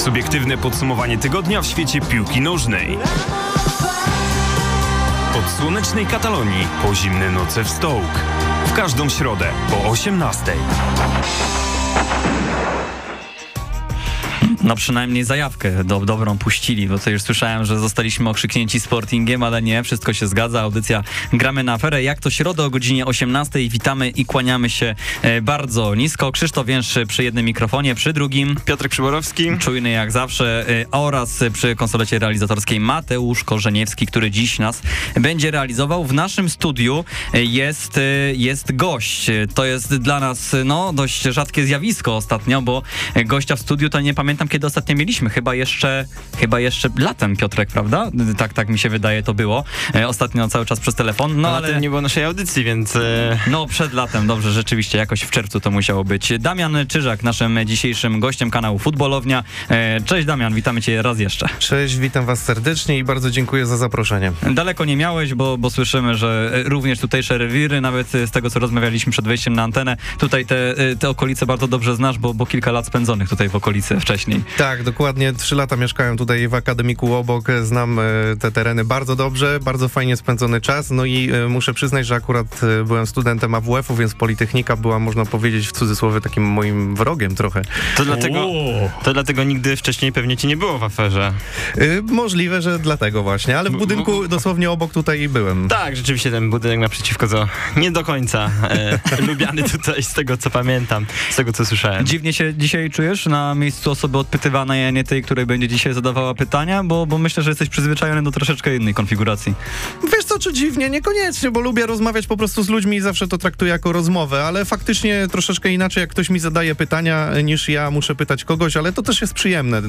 Subiektywne podsumowanie tygodnia w świecie piłki nożnej. Od słonecznej Katalonii po zimne noce w Stołk. W każdą środę po 18. No przynajmniej zajawkę do, dobrą puścili, bo to już słyszałem, że zostaliśmy okrzyknięci Sportingiem, ale nie, wszystko się zgadza. Audycja Gramy na aferę. Jak to środę o godzinie 18 witamy i kłaniamy się e, bardzo nisko. Krzysztof Więż przy jednym mikrofonie, przy drugim Piotr Przyborowski. czujny jak zawsze e, oraz przy konsolecie realizatorskiej Mateusz Korzeniewski, który dziś nas będzie realizował. W naszym studiu e, jest, jest gość. To jest dla nas no, dość rzadkie zjawisko ostatnio, bo gościa w studiu to nie pamiętam kiedy ostatnio mieliśmy. Chyba jeszcze, chyba jeszcze latem, Piotrek, prawda? Tak, tak mi się wydaje to było. E, Ostatnio cały czas przez telefon. No ale nie było naszej audycji, więc e, No, przed latem, dobrze, rzeczywiście, jakoś w czerwcu to musiało być. Damian Czyżak, naszym dzisiejszym gościem kanału Futbolownia. E, Cześć Damian, witamy cię raz jeszcze. Cześć, witam was serdecznie i bardzo dziękuję za zaproszenie. Daleko nie miałeś, bo, bo słyszymy, że również tutejsze rewiry, nawet z tego, co rozmawialiśmy przed wejściem na antenę, tutaj te, te okolice bardzo dobrze znasz, bo, bo kilka lat spędzonych tutaj w okolicy wcześniej. Tak, dokładnie. Trzy lata mieszkałem tutaj w akademiku obok, znam e, te tereny bardzo dobrze, bardzo fajnie spędzony czas. No i e, muszę przyznać, że akurat e, byłem studentem AWF-u, więc Politechnika była, można powiedzieć, w cudzysłowie takim moim wrogiem trochę. to dlatego, to dlatego nigdy wcześniej pewnie cię nie było w aferze. Możliwe, że dlatego właśnie, ale w budynku dosłownie obok tutaj byłem. Tak, rzeczywiście ten budynek naprzeciwko to nie do końca e, lubiany tutaj z tego co pamiętam, z tego co słyszałem. Dziwnie się dzisiaj czujesz na miejscu osoby odpytywanej, a nie tej, której będzie dzisiaj zadawała pytania, bo, bo myślę, że jesteś przyzwyczajony do troszeczkę innej konfiguracji. Wiesz co, czy dziwnie? Niekoniecznie, bo lubię rozmawiać po prostu z ludźmi i zawsze to traktuję jako rozmowę, ale faktycznie troszeczkę inaczej, jak ktoś mi zadaje pytania, niż ja muszę pytać kogoś, ale to też jest przyjemne.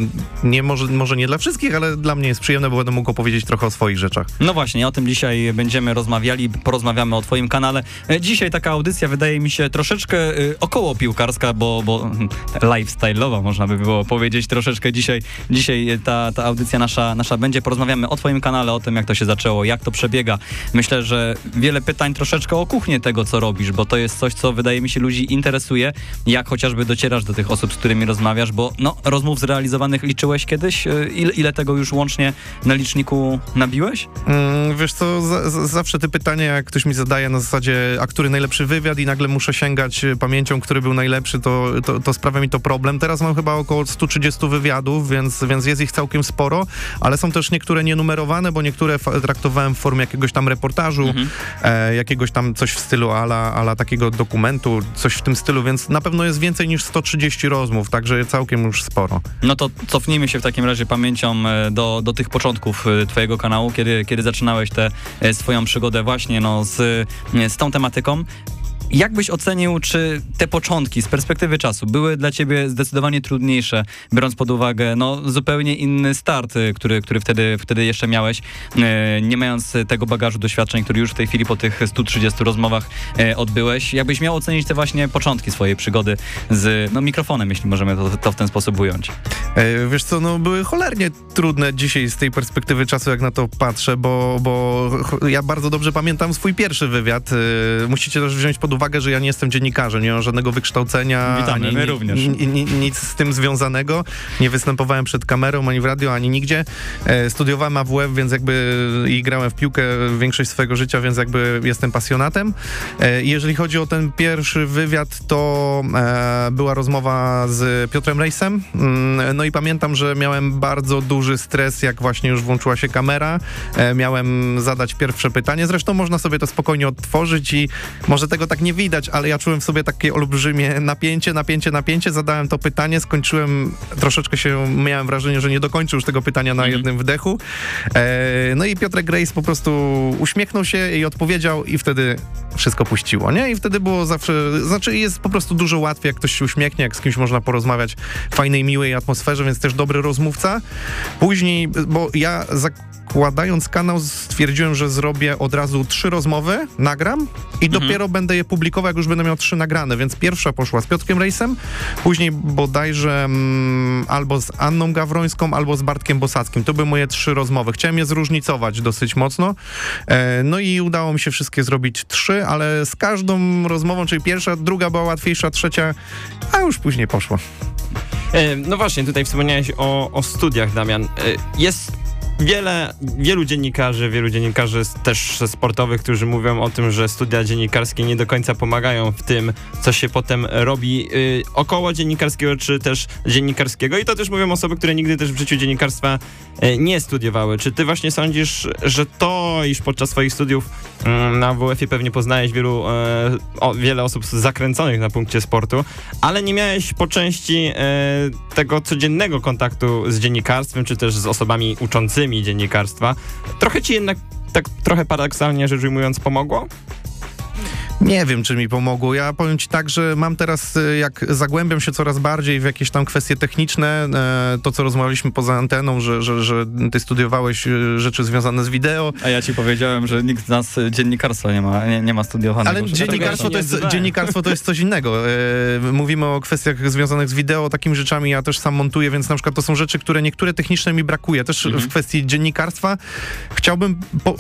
Nie, może, może nie dla wszystkich, ale dla mnie jest przyjemne, bo będę mógł opowiedzieć trochę o swoich rzeczach. No właśnie, o tym dzisiaj będziemy rozmawiali, porozmawiamy o twoim kanale. E, Dzisiaj taka audycja wydaje mi się troszeczkę e, około piłkarska, bo, bo lifestyle'owa można by było powiedzieć troszeczkę dzisiaj. Dzisiaj ta, ta audycja nasza, nasza będzie. Porozmawiamy o twoim kanale, o tym jak to się zaczęło, jak to przebiega. Myślę, że wiele pytań troszeczkę o kuchnię tego, co robisz, bo to jest coś, co wydaje mi się ludzi interesuje. Jak chociażby docierasz do tych osób, z którymi rozmawiasz, bo no, rozmów zrealizowanych liczyłeś kiedyś? E, Ile, ile tego już łącznie na liczniku nabiłeś? Mm, wiesz co, za, za, zawsze te pytania, jak ktoś mi zadaje na zasadzie, a który najlepszy wywiad i nagle muszę sięgać pamięcią, który był najlepszy, to, to, to sprawia mi to problem. Teraz mam chyba około 130 wywiadów, więc, więc jest ich całkiem sporo, ale są też niektóre nienumerowane, bo niektóre traktowałem w formie jakiegoś tam reportażu, e, jakiegoś tam coś w stylu ala, ala takiego dokumentu, coś w tym stylu, więc na pewno jest więcej niż 130 rozmów, także całkiem już sporo. No to cofnijmy się w takim razie pamięcią e, do, do tych początków e, twojego kanału, kiedy, kiedy zaczynałeś tę e, swoją przygodę właśnie no, z, z tą tematyką. Jak byś ocenił, czy te początki z perspektywy czasu były dla ciebie zdecydowanie trudniejsze, biorąc pod uwagę no, zupełnie inny start, e, który, który wtedy, wtedy jeszcze miałeś, e, nie mając tego bagażu doświadczeń, który już w tej chwili po tych 130 rozmowach e, odbyłeś. Jakbyś miał ocenić te właśnie początki swojej przygody z no, mikrofonem, jeśli możemy to, to w ten sposób ująć. E, Wiesz co, no były cholernie trudne dzisiaj z tej perspektywy czasu, jak na to patrzę, bo, bo ja bardzo dobrze pamiętam swój pierwszy wywiad. E, Musicie też wziąć pod uwagę, że ja nie jestem dziennikarzem, nie mam żadnego wykształcenia. Witamy, ani my ni- również. ni- ni- nic z tym związanego. Nie występowałem przed kamerą, ani w radio, ani nigdzie. E, Studiowałem AWF, więc jakby i grałem w piłkę większość swojego życia, więc jakby jestem pasjonatem. E, Jeżeli chodzi o ten pierwszy wywiad, to e, była rozmowa z Piotrem Rejsem. Mm, No i pamiętam, że miałem bardzo duży stres, jak właśnie już włączyła się kamera. E, Miałem zadać pierwsze pytanie. Zresztą można sobie to spokojnie odtworzyć i może tego tak nie widać, ale ja czułem w sobie takie olbrzymie napięcie, napięcie, napięcie. Zadałem to pytanie, skończyłem, troszeczkę się, miałem wrażenie, że nie dokończył już tego pytania na jednym wdechu. E, No i Piotrek Grace po prostu uśmiechnął się i odpowiedział i wtedy wszystko puściło, nie? I wtedy było zawsze, znaczy jest po prostu dużo łatwiej, jak ktoś się uśmiechnie, jak z kimś można porozmawiać w fajnej, miłej atmosferze, więc też dobry rozmówca. Później, bo ja zakładając kanał stwierdziłem, że zrobię od razu trzy rozmowy, nagram i dopiero będę je publikował, jak już będę miał trzy nagrane, więc pierwsza poszła z Piotrkiem Rejsem, później bodajże mm, albo z Anną Gawrońską, albo z Bartkiem Bosackim. To były moje trzy rozmowy. Chciałem je zróżnicować dosyć mocno. E, no i udało mi się wszystkie zrobić trzy, ale z każdą rozmową, czyli pierwsza, druga była łatwiejsza, trzecia, a już później poszło. E, No właśnie, tutaj wspomniałeś o, o studiach, Damian. E, Jest wiele, wielu dziennikarzy, wielu dziennikarzy też sportowych, którzy mówią o tym, że studia dziennikarskie nie do końca pomagają w tym, co się potem robi y, około dziennikarskiego, czy też dziennikarskiego. I to też mówią osoby, które nigdy też w życiu dziennikarstwa e, nie studiowały. Czy ty właśnie sądzisz, że to, iż podczas swoich studiów na WF-ie pewnie poznałeś wielu, e, o, wiele osób zakręconych na punkcie sportu, ale nie miałeś po części e, tego codziennego kontaktu z dziennikarstwem, czy też z osobami uczącymi dziennikarstwa. Trochę ci jednak, tak trochę paradoksalnie rzecz ujmując, pomogło? Nie wiem, czy mi pomogło. Ja powiem ci tak, że mam teraz, y, jak zagłębiam się coraz bardziej w jakieś tam kwestie techniczne, e, to co rozmawialiśmy poza anteną, że, że, że ty studiowałeś y, rzeczy związane z wideo, A ja ci powiedziałem, że nikt z nas dziennikarstwa nie ma, nie, nie ma studiowanego. Ale dziennikarstwo to, jest, dziennikarstwo to jest coś innego. E, mówimy o kwestiach związanych z wideo, takimi rzeczami ja też sam montuję, więc na przykład to są rzeczy, które niektóre techniczne mi brakuje. Też w kwestii dziennikarstwa chciałbym, po, e,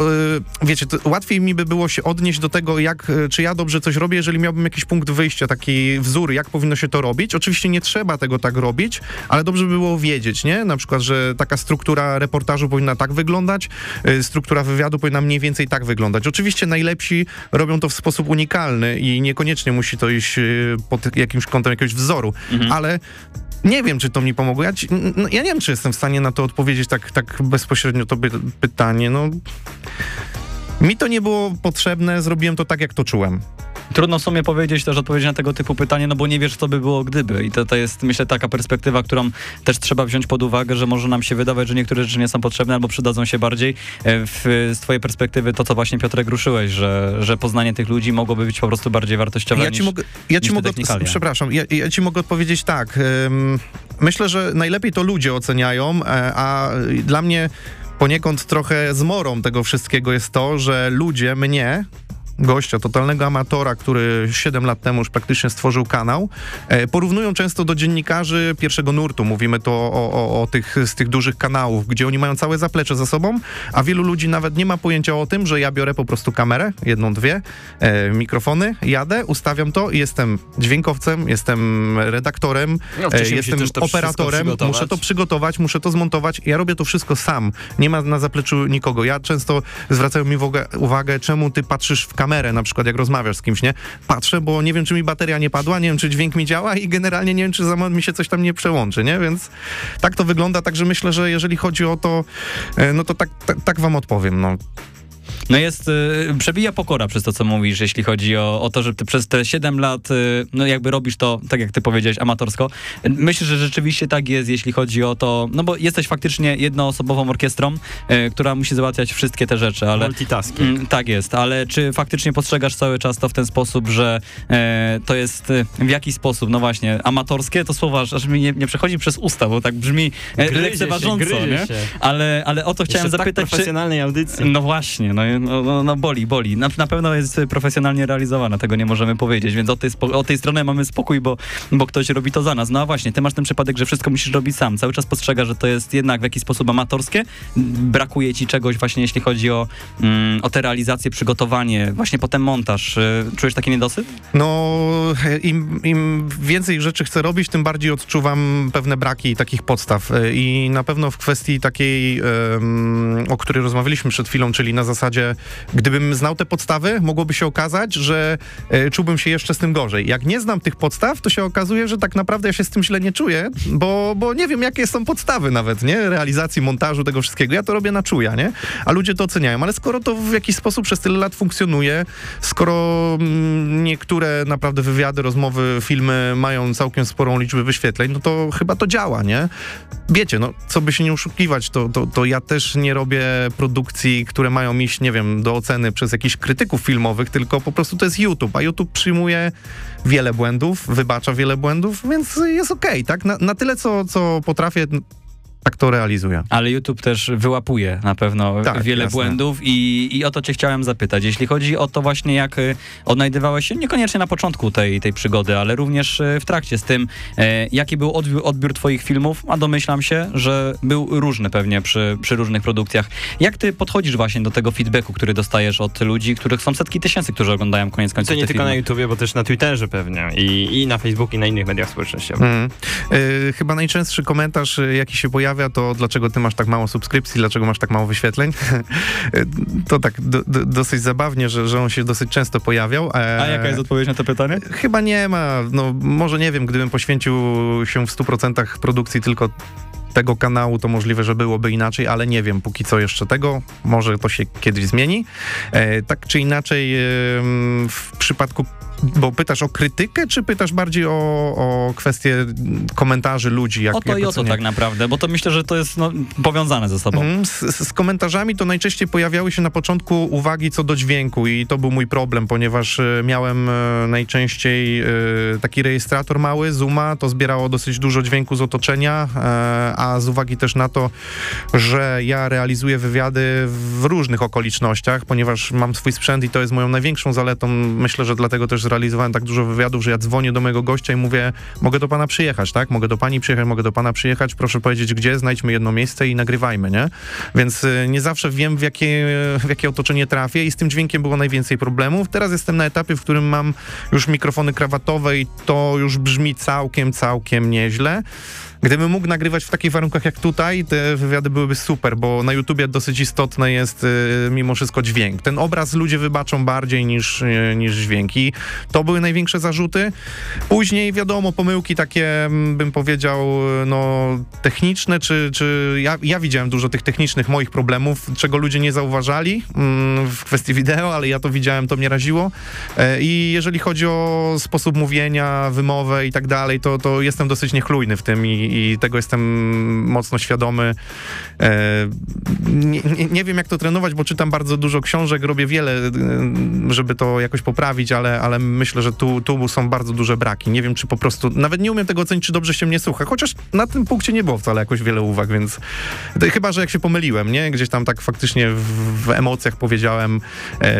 wiecie, łatwiej mi by było się odnieść do tego, jak, e, czy ja dobrze coś robię, jeżeli miałbym jakiś punkt wyjścia, taki wzór, jak powinno się to robić. Oczywiście nie trzeba tego tak robić, ale dobrze by było wiedzieć, nie? Na przykład, że taka struktura reportażu powinna tak wyglądać, e, struktura wywiadu powinna mniej więcej tak wyglądać. Oczywiście najlepsi robią to w sposób unikalny i niekoniecznie musi to iść e, pod jakimś kątem jakiegoś wzoru, ale nie wiem, czy to mi pomogło. Ja, ci, no, ja nie wiem, czy jestem w stanie na to odpowiedzieć tak, tak bezpośrednio tobie pytanie. No, mi to nie było potrzebne, zrobiłem to tak, jak to czułem. Trudno w sumie powiedzieć też odpowiedź na tego typu pytanie, no bo nie wiesz, co by było gdyby. I to, to jest, myślę, taka perspektywa, którą też trzeba wziąć pod uwagę, że może nam się wydawać, że niektóre rzeczy nie są potrzebne albo przydadzą się bardziej. E, W, z twojej perspektywy to, co właśnie Piotrek ruszyłeś, że, że poznanie tych ludzi mogłoby być po prostu bardziej wartościowe Ja niż... ci mogę, ja niż ci mogę przepraszam, ja, ja ci mogę odpowiedzieć tak. myślę, że najlepiej to ludzie oceniają, e, a dla mnie poniekąd trochę zmorą tego wszystkiego jest to, że ludzie mnie gościa, totalnego amatora, który 7 lat temu już praktycznie stworzył kanał, e, porównują często do dziennikarzy pierwszego nurtu. Mówimy to o, o, o tych, z tych dużych kanałów, gdzie oni mają całe zaplecze za sobą, a wielu ludzi nawet nie ma pojęcia o tym, że ja biorę po prostu kamerę, jedną, dwie, e, mikrofony, jadę, ustawiam to i jestem dźwiękowcem, jestem redaktorem, No, e, jestem operatorem, muszę to przygotować, muszę to zmontować. Ja robię to wszystko sam. Nie ma na zapleczu nikogo. Ja często zwracają mi uwagę, uwagę, czemu ty patrzysz w kamerę, na przykład jak rozmawiasz z kimś, nie? Patrzę, bo nie wiem, czy mi bateria nie padła, nie wiem, czy dźwięk mi działa i generalnie nie wiem, czy za moment mi się coś tam nie przełączy, nie? Więc tak to wygląda, także myślę, że jeżeli chodzi o to, e, no to tak, tak, tak wam odpowiem, no. No jest, y, przebija pokora przez to, co mówisz, jeśli chodzi o, o to, że ty przez te 7 lat, y, no jakby robisz to, tak jak ty powiedziałeś, amatorsko. Myślę, że rzeczywiście tak jest, jeśli chodzi o to, no bo jesteś faktycznie jednoosobową orkiestrą, y, która musi załatwiać wszystkie te rzeczy, ale... Multitasking. Mm, tak jest, ale czy faktycznie postrzegasz cały czas to w ten sposób, że e, to jest e, w jaki sposób, no właśnie, amatorskie to słowo aż mi nie, nie przechodzi przez usta, bo tak brzmi e, Gryzie lekceważąco, nie? się. Ale, ale o to chciałem Jeszcze w tak zapytać, czy, profesjonalnej audycji. no właśnie, no, no, no, no boli, boli. Na, na pewno jest profesjonalnie realizowana, tego nie możemy powiedzieć, więc od tej, od tej strony mamy spokój, bo, bo ktoś robi to za nas. No a właśnie, ty masz ten przypadek, że wszystko musisz robić sam. Cały czas postrzegasz, że to jest jednak w jakiś sposób amatorskie. Brakuje ci czegoś właśnie, jeśli chodzi o, mm, o tę przygotowanie, właśnie potem montaż. Y, Czujesz taki niedosyt? No, im, im więcej rzeczy chcę robić, tym bardziej odczuwam pewne braki takich podstaw. E, I na pewno w kwestii takiej, o której rozmawialiśmy przed chwilą, czyli na zasadzie, gdybym znał te podstawy, mogłoby się okazać, że e, czułbym się jeszcze z tym gorzej. Jak nie znam tych podstaw, to się okazuje, że tak naprawdę ja się z tym źle nie czuję, bo, bo nie wiem, jakie są podstawy nawet, nie? Realizacji, montażu, tego wszystkiego. Ja to robię na czuja, nie? A ludzie to oceniają. Ale skoro to w jakiś sposób przez tyle lat funkcjonuje, skoro mm, niektóre naprawdę wywiady, rozmowy, filmy mają całkiem sporą liczbę wyświetleń, no to chyba to działa, nie? Wiecie, no, co by się nie oszukiwać, to, to, to ja też nie robię produkcji, które mają iść, nie wiem, do oceny przez jakichś krytyków filmowych, tylko po prostu to jest YouTube, a YouTube przyjmuje wiele błędów, wybacza wiele błędów, więc jest okej, tak? Na, na tyle, co, co potrafię tak to realizuję. Ale YouTube też wyłapuje na pewno Tak, wiele jasne. błędów i, i o to cię chciałem zapytać. Jeśli chodzi o to właśnie, jak y, odnajdywałeś się, niekoniecznie na początku tej, tej przygody, ale również y, w trakcie z tym, e, jaki był odbiór, odbiór twoich filmów, a domyślam się, że był różny pewnie przy, przy różnych produkcjach. Jak ty podchodzisz właśnie do tego feedbacku, który dostajesz od ludzi, których są setki tysięcy, którzy oglądają koniec końców To nie te tylko filmy? na YouTubie, bo też na Twitterze pewnie i, i na Facebooku i na innych mediach społecznościowych. Mm. Y, chyba najczęstszy komentarz, jaki się pojawia, to dlaczego ty masz tak mało subskrypcji, dlaczego masz tak mało wyświetleń. To tak do, do, dosyć zabawnie, że, że on się dosyć często pojawiał. E, A jaka jest odpowiedź na to pytanie? Chyba nie ma. No, może nie wiem, gdybym poświęcił się w 100% produkcji tylko tego kanału, to możliwe, że byłoby inaczej, ale nie wiem póki co jeszcze tego. Może to się kiedyś zmieni. E, tak czy inaczej, em, w przypadku bo pytasz o krytykę, czy pytasz bardziej o, o kwestię komentarzy ludzi? Jak, O to jak i o to tak naprawdę, bo to myślę, że to jest no, powiązane ze sobą. Mhm, z, z komentarzami to najczęściej pojawiały się na początku uwagi co do dźwięku i to był mój problem, ponieważ e, miałem e, najczęściej e, taki rejestrator mały, Zooma, to zbierało dosyć dużo dźwięku z otoczenia, a z uwagi też na to, że ja realizuję wywiady w różnych okolicznościach, ponieważ mam swój sprzęt i to jest moją największą zaletą, myślę, że dlatego też zrealizowałem tak dużo wywiadów, że ja dzwonię do mojego gościa i mówię, mogę do pana przyjechać, tak? Mogę do pani przyjechać, mogę do pana przyjechać, proszę powiedzieć gdzie, znajdźmy jedno miejsce i nagrywajmy, nie? Więc y, nie zawsze wiem, w jakie, w jakie otoczenie trafię i z tym dźwiękiem było najwięcej problemów. Teraz jestem na etapie, w którym mam już mikrofony krawatowe i to już brzmi całkiem, całkiem nieźle. Gdybym mógł nagrywać w takich warunkach jak tutaj, te wywiady byłyby super, bo na YouTubie dosyć istotny jest y, mimo wszystko dźwięk. Ten obraz ludzie wybaczą bardziej niż, y, niż dźwięk i to były największe zarzuty. Później wiadomo, pomyłki takie, mm, bym powiedział, y, no techniczne, czy, czy ja, ja widziałem dużo tych technicznych moich problemów, czego ludzie nie zauważali mm, w kwestii wideo, ale ja to widziałem, to mnie raziło. E, I jeżeli chodzi o sposób mówienia, wymowę i tak dalej, to, to jestem dosyć niechlujny w tym i, i tego jestem mocno świadomy. E, Nie, nie, nie wiem, jak to trenować, bo czytam bardzo dużo książek, robię wiele, e, żeby to jakoś poprawić, ale, ale myślę, że tu, tu są bardzo duże braki. Nie wiem, czy po prostu, nawet nie umiem tego ocenić, czy dobrze się mnie słucha, chociaż na tym punkcie nie było wcale jakoś wiele uwag, więc chyba, że jak się pomyliłem, nie? Gdzieś tam tak faktycznie w, w emocjach powiedziałem, e,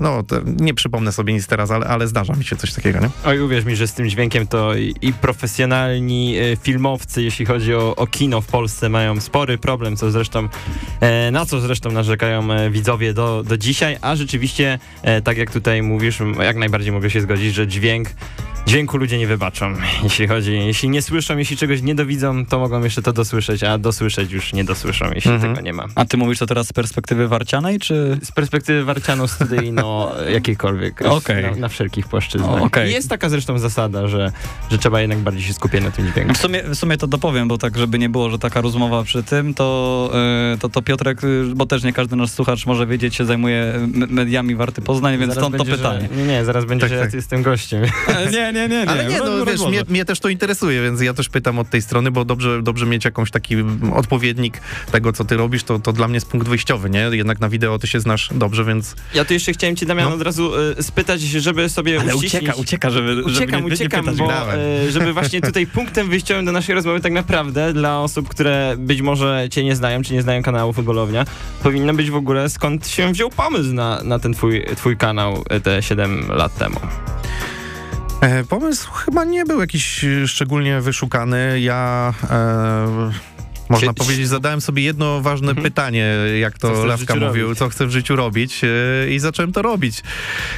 no, nie przypomnę sobie nic teraz, ale, ale zdarza mi się coś takiego, nie? Oj, uwierz mi, że z tym dźwiękiem to i, profesjonalni filmowcy, jeśli chodzi o, o kino w Polsce, mają spory problem, co zresztą, e, na co zresztą narzekają e, widzowie do, do dzisiaj, a rzeczywiście, e, tak jak tutaj mówisz, jak najbardziej mogę się zgodzić, że dźwięk Dźwięku ludzie nie wybaczą, jeśli chodzi, jeśli nie słyszą, jeśli czegoś nie dowidzą, to mogą jeszcze to dosłyszeć, a dosłyszeć już nie dosłyszą, jeśli Mhm. tego nie ma. A ty mówisz to teraz z perspektywy warcianej, czy... Z perspektywy warciano-studyjno jakiejkolwiek, Okej. na, na wszelkich płaszczyznach. O, Jest taka zresztą zasada, że, że trzeba jednak bardziej się skupiać na tym dźwięku. W sumie, w sumie to dopowiem, bo tak, żeby nie było, że taka rozmowa przy tym, to, e, to, to Piotrek, y, bo też nie każdy nasz słuchacz może wiedzieć, się zajmuje m- mediami Warty Poznań, więc Zaraz stąd to pytanie. Że, nie, nie, zaraz będzie, Tak, że tak. ja jestem gościem. E, Nie, nie, nie, nie. Ale nie, no wiesz, mnie, mnie też to interesuje, więc ja też pytam od tej strony, bo dobrze, dobrze mieć jakąś taki odpowiednik tego, co ty robisz, to, to dla mnie jest punkt wyjściowy, nie? Jednak na wideo ty się znasz dobrze, więc Ja tu jeszcze chciałem cię, Damian, No. od razu y, spytać, żeby sobie Ale uściślić... ucieka, ucieka, żeby, żeby Uciekam, nie, nie uciekam, pytać bo e, żeby właśnie tutaj punktem wyjściowym do naszej rozmowy tak naprawdę dla osób, które być może cię nie znają, czy nie znają kanału Futbolownia, powinno być w ogóle skąd się wziął pomysł na, na ten twój, twój kanał e, te 7 lat temu. e, pomysł chyba nie był jakiś e, szczególnie wyszukany. Ja... E, można Czy- powiedzieć, zadałem sobie jedno ważne Mhm. pytanie, jak to Lawka mówił, robić? co chcę w życiu robić e, i zacząłem to robić.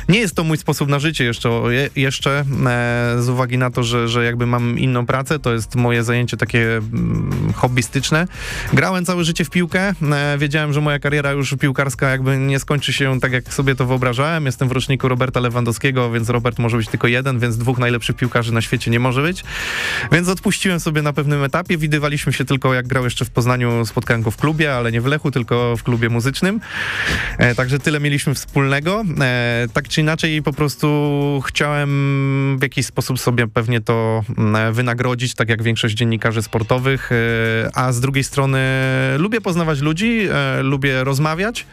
Nie jest to mój sposób na życie jeszcze, je- jeszcze e, z uwagi na to, że, że jakby mam inną pracę, to jest moje zajęcie takie mm, hobbystyczne. Grałem całe życie w piłkę, e, wiedziałem, że moja kariera już piłkarska jakby nie skończy się tak, jak sobie to wyobrażałem. Jestem w roczniku Roberta Lewandowskiego, więc Robert może być tylko jeden, więc dwóch najlepszych piłkarzy na świecie nie może być. Więc odpuściłem sobie na pewnym etapie. Widywaliśmy się tylko, jak grał jeszcze w Poznaniu, spotkałem go w klubie, ale nie w Lechu, tylko w klubie muzycznym. E, także tyle mieliśmy wspólnego. E, tak czy inaczej, po prostu chciałem w jakiś sposób sobie pewnie to mm, wynagrodzić, tak jak większość dziennikarzy sportowych. E, a z drugiej strony lubię poznawać ludzi, e, lubię rozmawiać.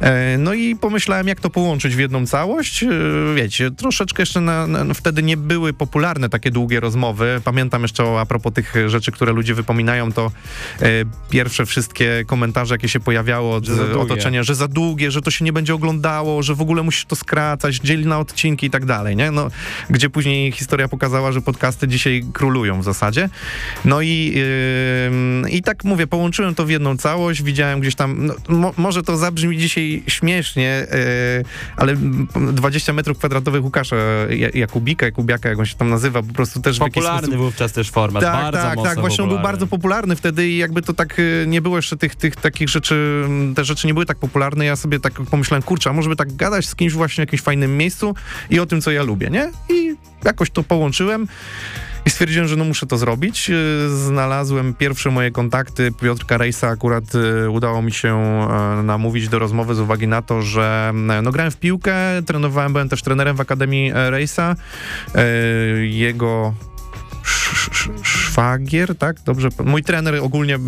E, no i pomyślałem, jak to połączyć w jedną całość. E, wiecie, troszeczkę jeszcze na, na, wtedy nie były popularne takie długie rozmowy. Pamiętam jeszcze o, a propos tych rzeczy, które ludzie wypominają, to e, pierwsze wszystkie komentarze, jakie się pojawiało od Że e, otoczenia, że za długie, że to się nie będzie oglądaało, że w ogóle musisz to skracać, dzieli na odcinki i tak dalej, nie? No, gdzie później historia pokazała, że podcasty dzisiaj królują w zasadzie. No i, yy, i tak mówię, połączyłem to w jedną całość, widziałem gdzieś tam, no, mo, może to zabrzmi dzisiaj śmiesznie, yy, ale 20 metrów kwadratowych Łukasza Ja- Jakubika, Jakubiaka, jak on się tam nazywa, po prostu też w jakiś Popularny sposób... wówczas też format, Tak, bardzo tak, mocno tak. Właśnie on był popularny. bardzo popularny wtedy i jakby to tak y, nie było jeszcze tych, tych takich rzeczy, te rzeczy nie były tak popularne. Ja sobie tak pomyślałem, kurczę, a może by tak gadać z kimś właśnie w jakimś fajnym miejscu i o tym, co ja lubię, nie? I jakoś to połączyłem. I stwierdziłem, że no muszę to zrobić. Y, Znalazłem pierwsze moje kontakty. Piotrka Rejsa akurat y, udało mi się e, namówić do rozmowy z uwagi na to, że e, no, grałem w piłkę, trenowałem, byłem też trenerem w Akademii e, Rejsa. Jego szwagier, tak? Dobrze. Mój trener ogólnie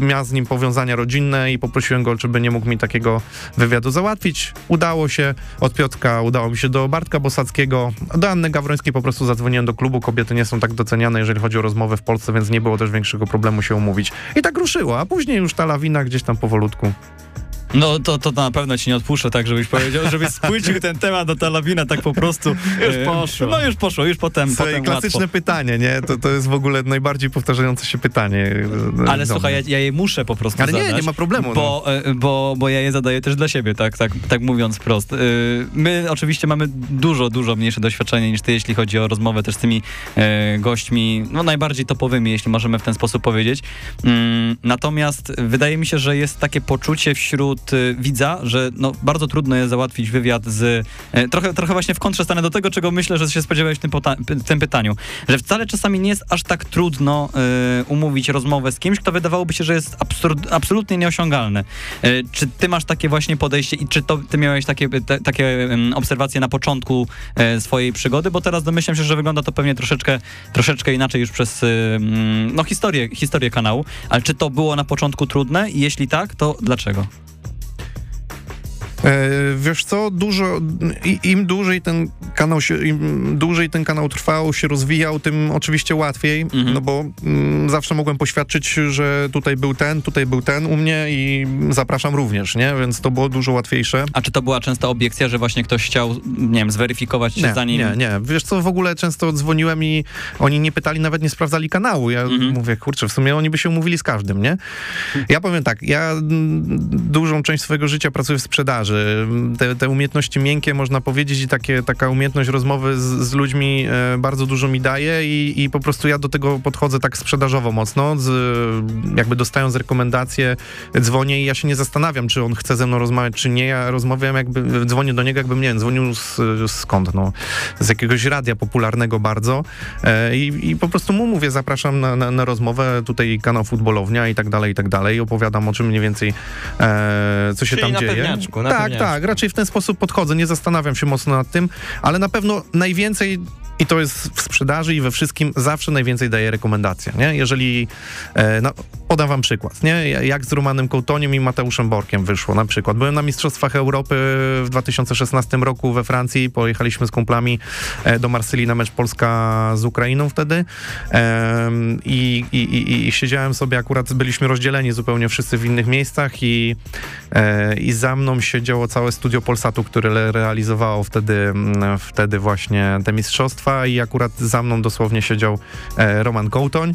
miał z nim powiązania rodzinne i poprosiłem go, czy by nie mógł mi takiego wywiadu załatwić. Udało się. Od Piotrka udało mi się do Bartka Bosackiego. Do Anny Gawrońskiej po prostu zadzwoniłem do klubu. Kobiety nie są tak doceniane, jeżeli chodzi o rozmowę w Polsce, więc nie było też większego problemu się umówić. I tak ruszyło, a później już ta lawina gdzieś tam powolutku. No to, to na pewno ci nie odpuszczę, tak żebyś powiedział, żebyś spłycił ten temat do ta lawina tak po prostu. Już e, poszło. No już poszło, już potem, Słuchaj, potem klasyczne łatwo. pytanie, nie? To, to jest w ogóle najbardziej powtarzające się pytanie. Ale do słuchaj, ja, ja je muszę po prostu Ale nie, zadać. nie ma problemu, no. Bo, e, bo, bo ja je zadaję też dla siebie, tak, tak, tak mówiąc wprost. E, My oczywiście mamy dużo, dużo mniejsze doświadczenie niż ty, jeśli chodzi o rozmowę też z tymi e, gośćmi, no najbardziej topowymi, jeśli możemy w ten sposób powiedzieć. Mm, Natomiast wydaje mi się, że jest takie poczucie wśród e, widza, że no, bardzo trudno jest załatwić wywiad z... e, Trochę, trochę właśnie w kontrze stanę do tego, czego myślę, że się spodziewałeś w tym, w tym pytaniu. Że wcale czasami nie jest aż tak trudno e, umówić rozmowę z kimś, kto wydawałoby się, że jest absolutnie nieosiągalny. E, czy ty masz takie właśnie podejście i czy to ty miałeś takie, te, takie obserwacje na początku e, swojej przygody? Bo teraz domyślam się, że wygląda to pewnie troszeczkę, troszeczkę inaczej już przez no, historię, historię kanału. Ale czy to było na początku trudne? Jeśli tak, to dlaczego? E, wiesz co, dużo, im dłużej ten kanał się, im dłużej ten kanał trwał, się rozwijał, tym oczywiście łatwiej, Mhm. no bo mm, zawsze mogłem poświadczyć, że tutaj był ten, tutaj był ten u mnie i zapraszam również, nie? Więc to było dużo łatwiejsze. A czy to była częsta obiekcja, że właśnie ktoś chciał, nie wiem, zweryfikować się Nie, zanim... nie, nie. Wiesz co, w ogóle często dzwoniłem i oni nie pytali, nawet nie sprawdzali kanału. Ja Mhm. mówię, kurczę, w sumie oni by się umówili z każdym, nie? Ja powiem tak, ja mm, dużą część swojego życia pracuję w sprzedaży. Te, te umiejętności miękkie, można powiedzieć, i takie, taka umiejętność rozmowy z, z ludźmi e, bardzo dużo mi daje i, i po prostu ja do tego podchodzę tak sprzedażowo mocno, z, jakby dostając rekomendacje, dzwonię i ja się nie zastanawiam, czy on chce ze mną rozmawiać, czy nie. Ja rozmawiam jakby, dzwonię do niego, jakbym, nie wiem, dzwonił z, skąd, no, z jakiegoś radia popularnego bardzo e, i, i po prostu mu mówię, zapraszam na, na, na rozmowę, tutaj kanał Futbolownia i tak dalej, i tak dalej, opowiadam o czym mniej więcej, e, co się Czyli tam na dzieje. pewniaczku, na tak, pewniaczku. tak, raczej w ten sposób podchodzę, nie zastanawiam się mocno nad tym, ale na pewno najwięcej i to jest w sprzedaży i we wszystkim zawsze najwięcej daje rekomendacja, nie? Jeżeli, e, no, podam wam przykład, nie? Jak z Romanem Kołtoniem i Mateuszem Borkiem wyszło na przykład. Byłem na Mistrzostwach Europy w 2016 roku we Francji, pojechaliśmy z kumplami e, do Marsylii na mecz Polska z Ukrainą wtedy Em, i, i, i, siedziałem sobie, akurat byliśmy rozdzieleni zupełnie wszyscy w innych miejscach i, e, i za mną siedziało całe studio Polsatu, które realizowało wtedy, mm, wtedy właśnie te mistrzostwa i akurat za mną dosłownie siedział e, Roman Kołtoń.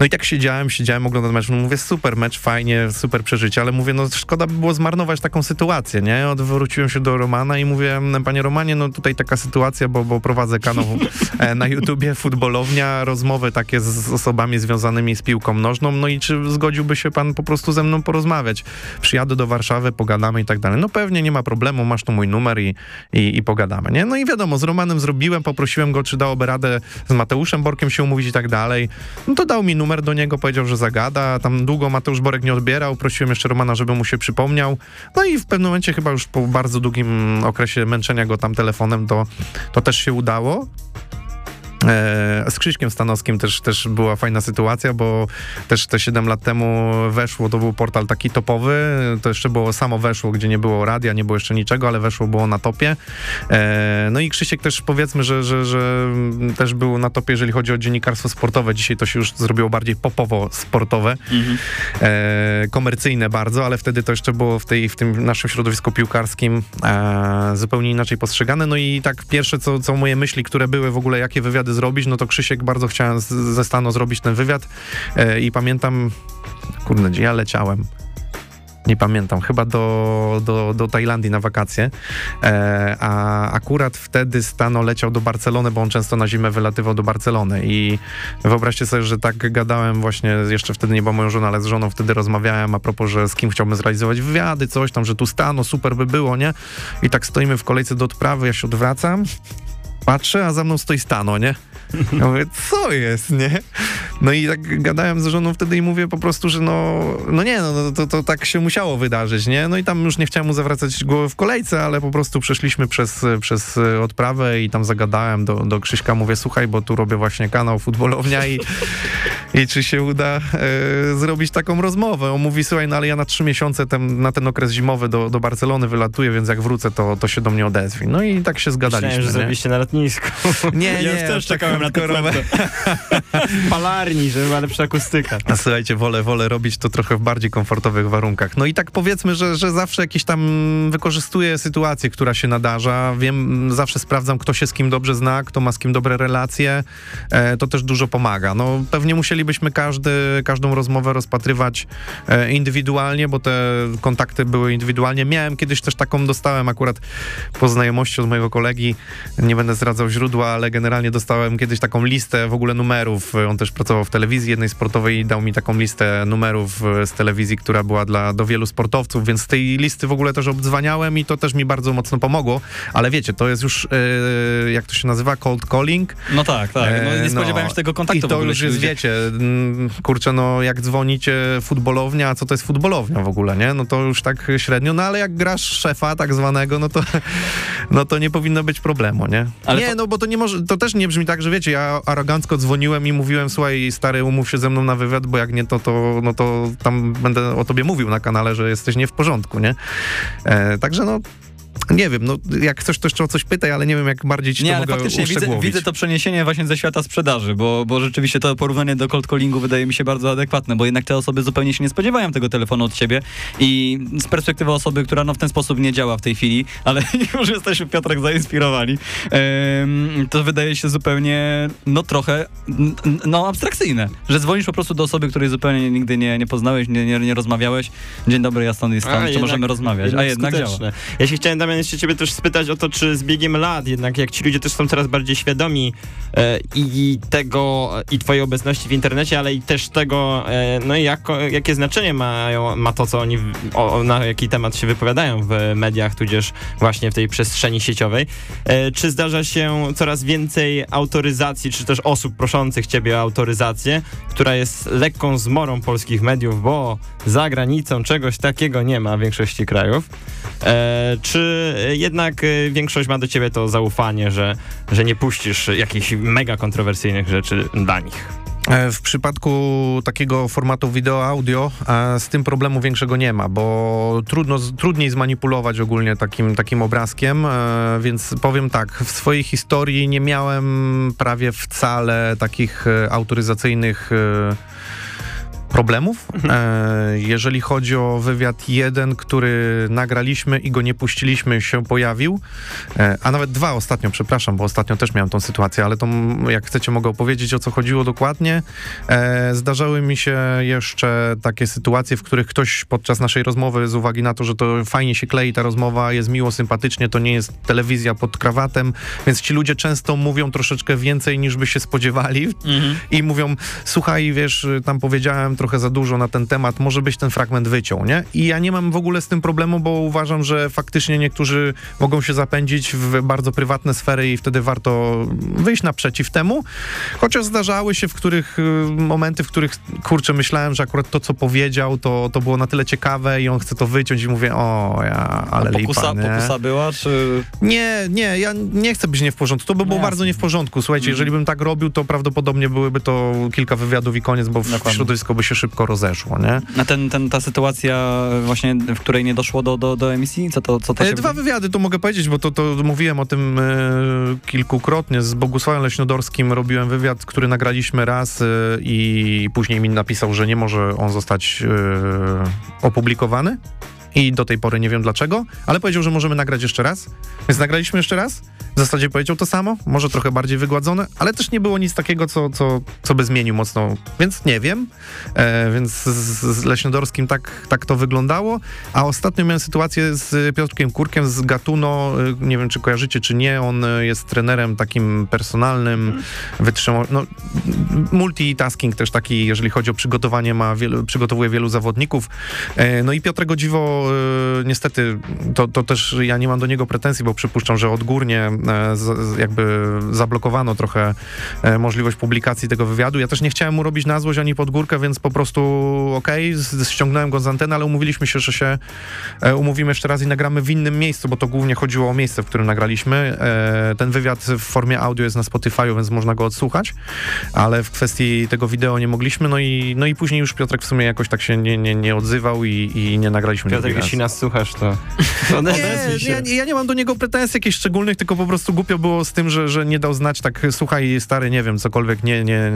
No i tak siedziałem, siedziałem, oglądam mecz, mówię, super mecz, fajnie, super przeżycie, ale mówię, no szkoda by było zmarnować taką sytuację, nie? Odwróciłem się do Romana i mówię, panie Romanie, no tutaj taka sytuacja, bo, bo prowadzę kanał e, na YouTubie, futbolownia, rozmowy takie z, osobami związanymi z piłką nożną, no i czy zgodziłby się pan po prostu ze mną porozmawiać? Przyjadę do Warszawy, pogadamy i tak dalej. No nie ma problemu, masz tu mój numer i, i, i pogadamy, nie? No i wiadomo, z Romanem zrobiłem, poprosiłem go, czy dałoby radę z Mateuszem Borkiem się umówić i tak dalej. No to dał mi numer do niego, powiedział, że zagada. Tam długo Mateusz Borek nie odbierał. Prosiłem jeszcze Romana, żeby mu się przypomniał. No i w pewnym momencie, chyba już po bardzo długim okresie męczenia go tam telefonem, to, to też się udało. E, z Krzyśkiem Stanowskim też, też była fajna sytuacja, bo też te 7 lat temu weszło, to był portal taki topowy, to jeszcze było samo weszło, gdzie nie było radia, nie było jeszcze niczego, ale weszło było na topie. E, no i Krzysiek też powiedzmy, że, że, że też był na topie, jeżeli chodzi o dziennikarstwo sportowe. Dzisiaj to się już zrobiło bardziej popowo sportowe, Mhm. e, komercyjne bardzo, ale wtedy to jeszcze było w, tej, w tym naszym środowisku piłkarskim zupełnie inaczej postrzegane. No i tak pierwsze, co, co moje myśli, które były w ogóle, jakie wywiady zrobić, no to Krzysiek bardzo chciałem ze Stanu zrobić ten wywiad e, i pamiętam, kurde, gdzie ja leciałem. Nie pamiętam, chyba do, do, do Tajlandii na wakacje, e, a akurat wtedy Stano leciał do Barcelony, bo on często na zimę wylatywał do Barcelony i wyobraźcie sobie, że tak gadałem właśnie, jeszcze wtedy nie była moją żoną, ale z żoną wtedy rozmawiałem a propos, że z kim chciałbym zrealizować wywiady, coś tam, że tu Stano, super by było, nie? I tak stoimy w kolejce do odprawy, ja się odwracam, patrzę, a za mną stoi Stano, nie? Ja mówię, co jest, nie? No i tak gadałem z żoną wtedy i mówię po prostu, że no, no nie, no to, to tak się musiało wydarzyć, nie? No i tam już nie chciałem mu zawracać głowy w kolejce, ale po prostu przeszliśmy przez, przez odprawę i tam zagadałem do, do Krzyśka, mówię, słuchaj, bo tu robię właśnie kanał Futbolownia i, i czy się uda e, zrobić taką rozmowę? On mówi, słuchaj, no ale ja na trzy miesiące ten, na ten okres zimowy do, do Barcelony wylatuję, więc jak wrócę, to, to się do mnie odezwij. No i tak się zgadaliśmy, Myślałem, że zrobiliście na lotnisku. Nie, Ja nie, już też tak czekałem na tę. Palarni, żeby była lepsza akustyka. A słuchajcie, wolę, wolę robić to trochę w bardziej komfortowych warunkach. No i tak powiedzmy, że, że zawsze jakieś tam wykorzystuję sytuację, która się nadarza. Wiem, zawsze sprawdzam, kto się z kim dobrze zna, kto ma z kim dobre relacje. E, to też dużo pomaga. No pewnie musielibyśmy każdy, każdą rozmowę rozpatrywać e, indywidualnie, bo te kontakty były indywidualnie. Miałem kiedyś też taką, dostałem akurat po znajomości od mojego kolegi, nie będę zdradzał źródła, ale generalnie dostałem kiedyś taką listę w ogóle numerów. On też pracował w telewizji jednej sportowej i dał mi taką listę numerów e, z telewizji, która była dla, do wielu sportowców, więc z tej listy w ogóle też obdzwaniałem i to też mi bardzo mocno pomogło. Ale wiecie, to jest już, e, jak to się nazywa, cold calling. No tak, tak. No, nie spodziewałem no. się tego kontaktu I to już jest, wiecie, kurczę, no jak dzwonicie futbolownia, a co to jest futbolownia w ogóle, nie? No to już tak średnio, no ale jak grasz szefa tak zwanego, no to, no to nie powinno być problemu, nie? Ale nie, to- no bo to nie może, to też nie brzmi tak, że wiecie, ja arogancko dzwoniłem i mówiłem, słuchaj, stary, umów się ze mną na wywiad, bo jak nie, to, to, no to tam będę o tobie mówił na kanale, że jesteś nie w porządku, nie? E, także no, nie wiem, no jak chcesz, to jeszcze o coś pytaj, ale nie wiem, jak bardziej ci Nie, to ale mogę faktycznie widzę, widzę to przeniesienie właśnie ze świata sprzedaży, bo, bo rzeczywiście to porównanie do cold callingu wydaje mi się bardzo adekwatne, bo jednak te osoby zupełnie się nie spodziewają tego telefonu od ciebie i z perspektywy osoby, która no w ten sposób nie działa w tej chwili, ale już jesteśmy Piotrek zainspirowani, to wydaje się zupełnie, no trochę, no abstrakcyjne, że dzwonisz po prostu do osoby, której zupełnie nigdy nie, nie poznałeś, nie, nie, nie rozmawiałeś. Dzień dobry, ja stąd i stąd, czy jednak- możemy rozmawiać? A jednak działa. skuteczne. Ja się chciałem, Damian, jeszcze ciebie też spytać o to, czy z biegiem lat, jednak jak ci ludzie też są coraz bardziej świadomi e, i tego, i twojej obecności w internecie, ale i też tego, e, no i jako, jakie znaczenie mają, ma to, co oni, o, na jaki temat się wypowiadają w mediach, tudzież właśnie w tej przestrzeni sieciowej. E, czy zdarza się coraz więcej autoryzacji, czy też osób proszących ciebie o autoryzację, która jest lekką zmorą polskich mediów, bo za granicą czegoś takiego nie ma w większości krajów. E, czy jednak e, większość ma do ciebie to zaufanie, że, że nie puścisz jakichś mega kontrowersyjnych rzeczy dla nich? E, W przypadku takiego formatu wideo-audio e, z tym problemu większego nie ma, bo trudno, trudniej zmanipulować ogólnie takim, takim obrazkiem, e, więc powiem tak, w swojej historii nie miałem prawie wcale takich e, autoryzacyjnych e, problemów. E, jeżeli chodzi o wywiad jeden, który nagraliśmy i go nie puściliśmy, się pojawił, e, a nawet dwa ostatnio, przepraszam, bo ostatnio też miałem tą sytuację, ale to jak chcecie mogę opowiedzieć o co chodziło dokładnie. E, zdarzały mi się jeszcze takie sytuacje, w których ktoś podczas naszej rozmowy z uwagi na to, że to fajnie się klei ta rozmowa, jest miło, sympatycznie, to nie jest telewizja pod krawatem, więc ci ludzie często mówią troszeczkę więcej niż by się spodziewali Mhm. i mówią, słuchaj, wiesz, tam powiedziałem to trochę za dużo na ten temat, może być ten fragment wyciął, nie? I ja nie mam w ogóle z tym problemu, bo uważam, że faktycznie niektórzy mogą się zapędzić w bardzo prywatne sfery i wtedy warto wyjść naprzeciw temu. Chociaż zdarzały się w których y, momenty, w których kurczę myślałem, że akurat to, co powiedział, to, to było na tyle ciekawe i on chce to wyciąć i mówię, o ja, ale A pokusa, lipa, nie? pokusa była, czy... Nie, nie, ja nie chcę być nie w porządku. To by było No bardzo nie w porządku. Słuchajcie, jeżeli bym tak robił, to prawdopodobnie byłyby to kilka wywiadów i koniec, bo w Dokładnie. środowisko by się szybko rozeszło, nie? A ten, ten, ta sytuacja właśnie, w której nie doszło do, do, do emisji? Co to, co to E, się... Dwa wywiady to mogę powiedzieć, bo to, to mówiłem o tym e, kilkukrotnie. Z Bogusławem Leśnodorskim robiłem wywiad, który nagraliśmy raz e, i później mi napisał, że nie może on zostać e, opublikowany. I do tej pory nie wiem dlaczego, ale powiedział, że możemy nagrać jeszcze raz. Więc nagraliśmy jeszcze raz. W zasadzie powiedział to samo, może trochę bardziej wygładzone, ale też nie było nic takiego, co, co, co by zmienił mocno, więc nie wiem. E, więc z, z Leśnodorskim tak, tak to wyglądało. A ostatnio miałem sytuację z Piotrkiem Kurkiem z Gatuno, y, nie wiem czy kojarzycie czy nie, on y, jest trenerem takim personalnym, wytrzymał, no multitasking też taki, jeżeli chodzi o przygotowanie, ma wielu, przygotowuje wielu zawodników. E, No i Piotrek o dziwo, e, niestety, to, to też ja nie mam do niego pretensji, bo przypuszczam, że odgórnie e, z, jakby zablokowano trochę e, możliwość publikacji tego wywiadu. Ja też nie chciałem mu robić na złość ani pod górkę, więc po prostu okej, z- ściągnąłem go z anteny, ale umówiliśmy się, że się e, umówimy jeszcze raz i nagramy w innym miejscu, bo to głównie chodziło o miejsce, w którym nagraliśmy. Ten wywiad w formie audio jest na Spotify'u, więc można go odsłuchać, ale w kwestii tego wideo nie mogliśmy, no i, no i później już Piotrek w sumie jakoś tak się nie, nie, nie odzywał i, i nie nagraliśmy Piotrek, jeśli nas słuchasz, to to Nie, się. ja, ja nie mam do niego pretensji jakichś szczególnych, tylko po prostu głupio było z tym, że, że nie dał znać tak, słuchaj stary, nie wiem, cokolwiek, nie, nie,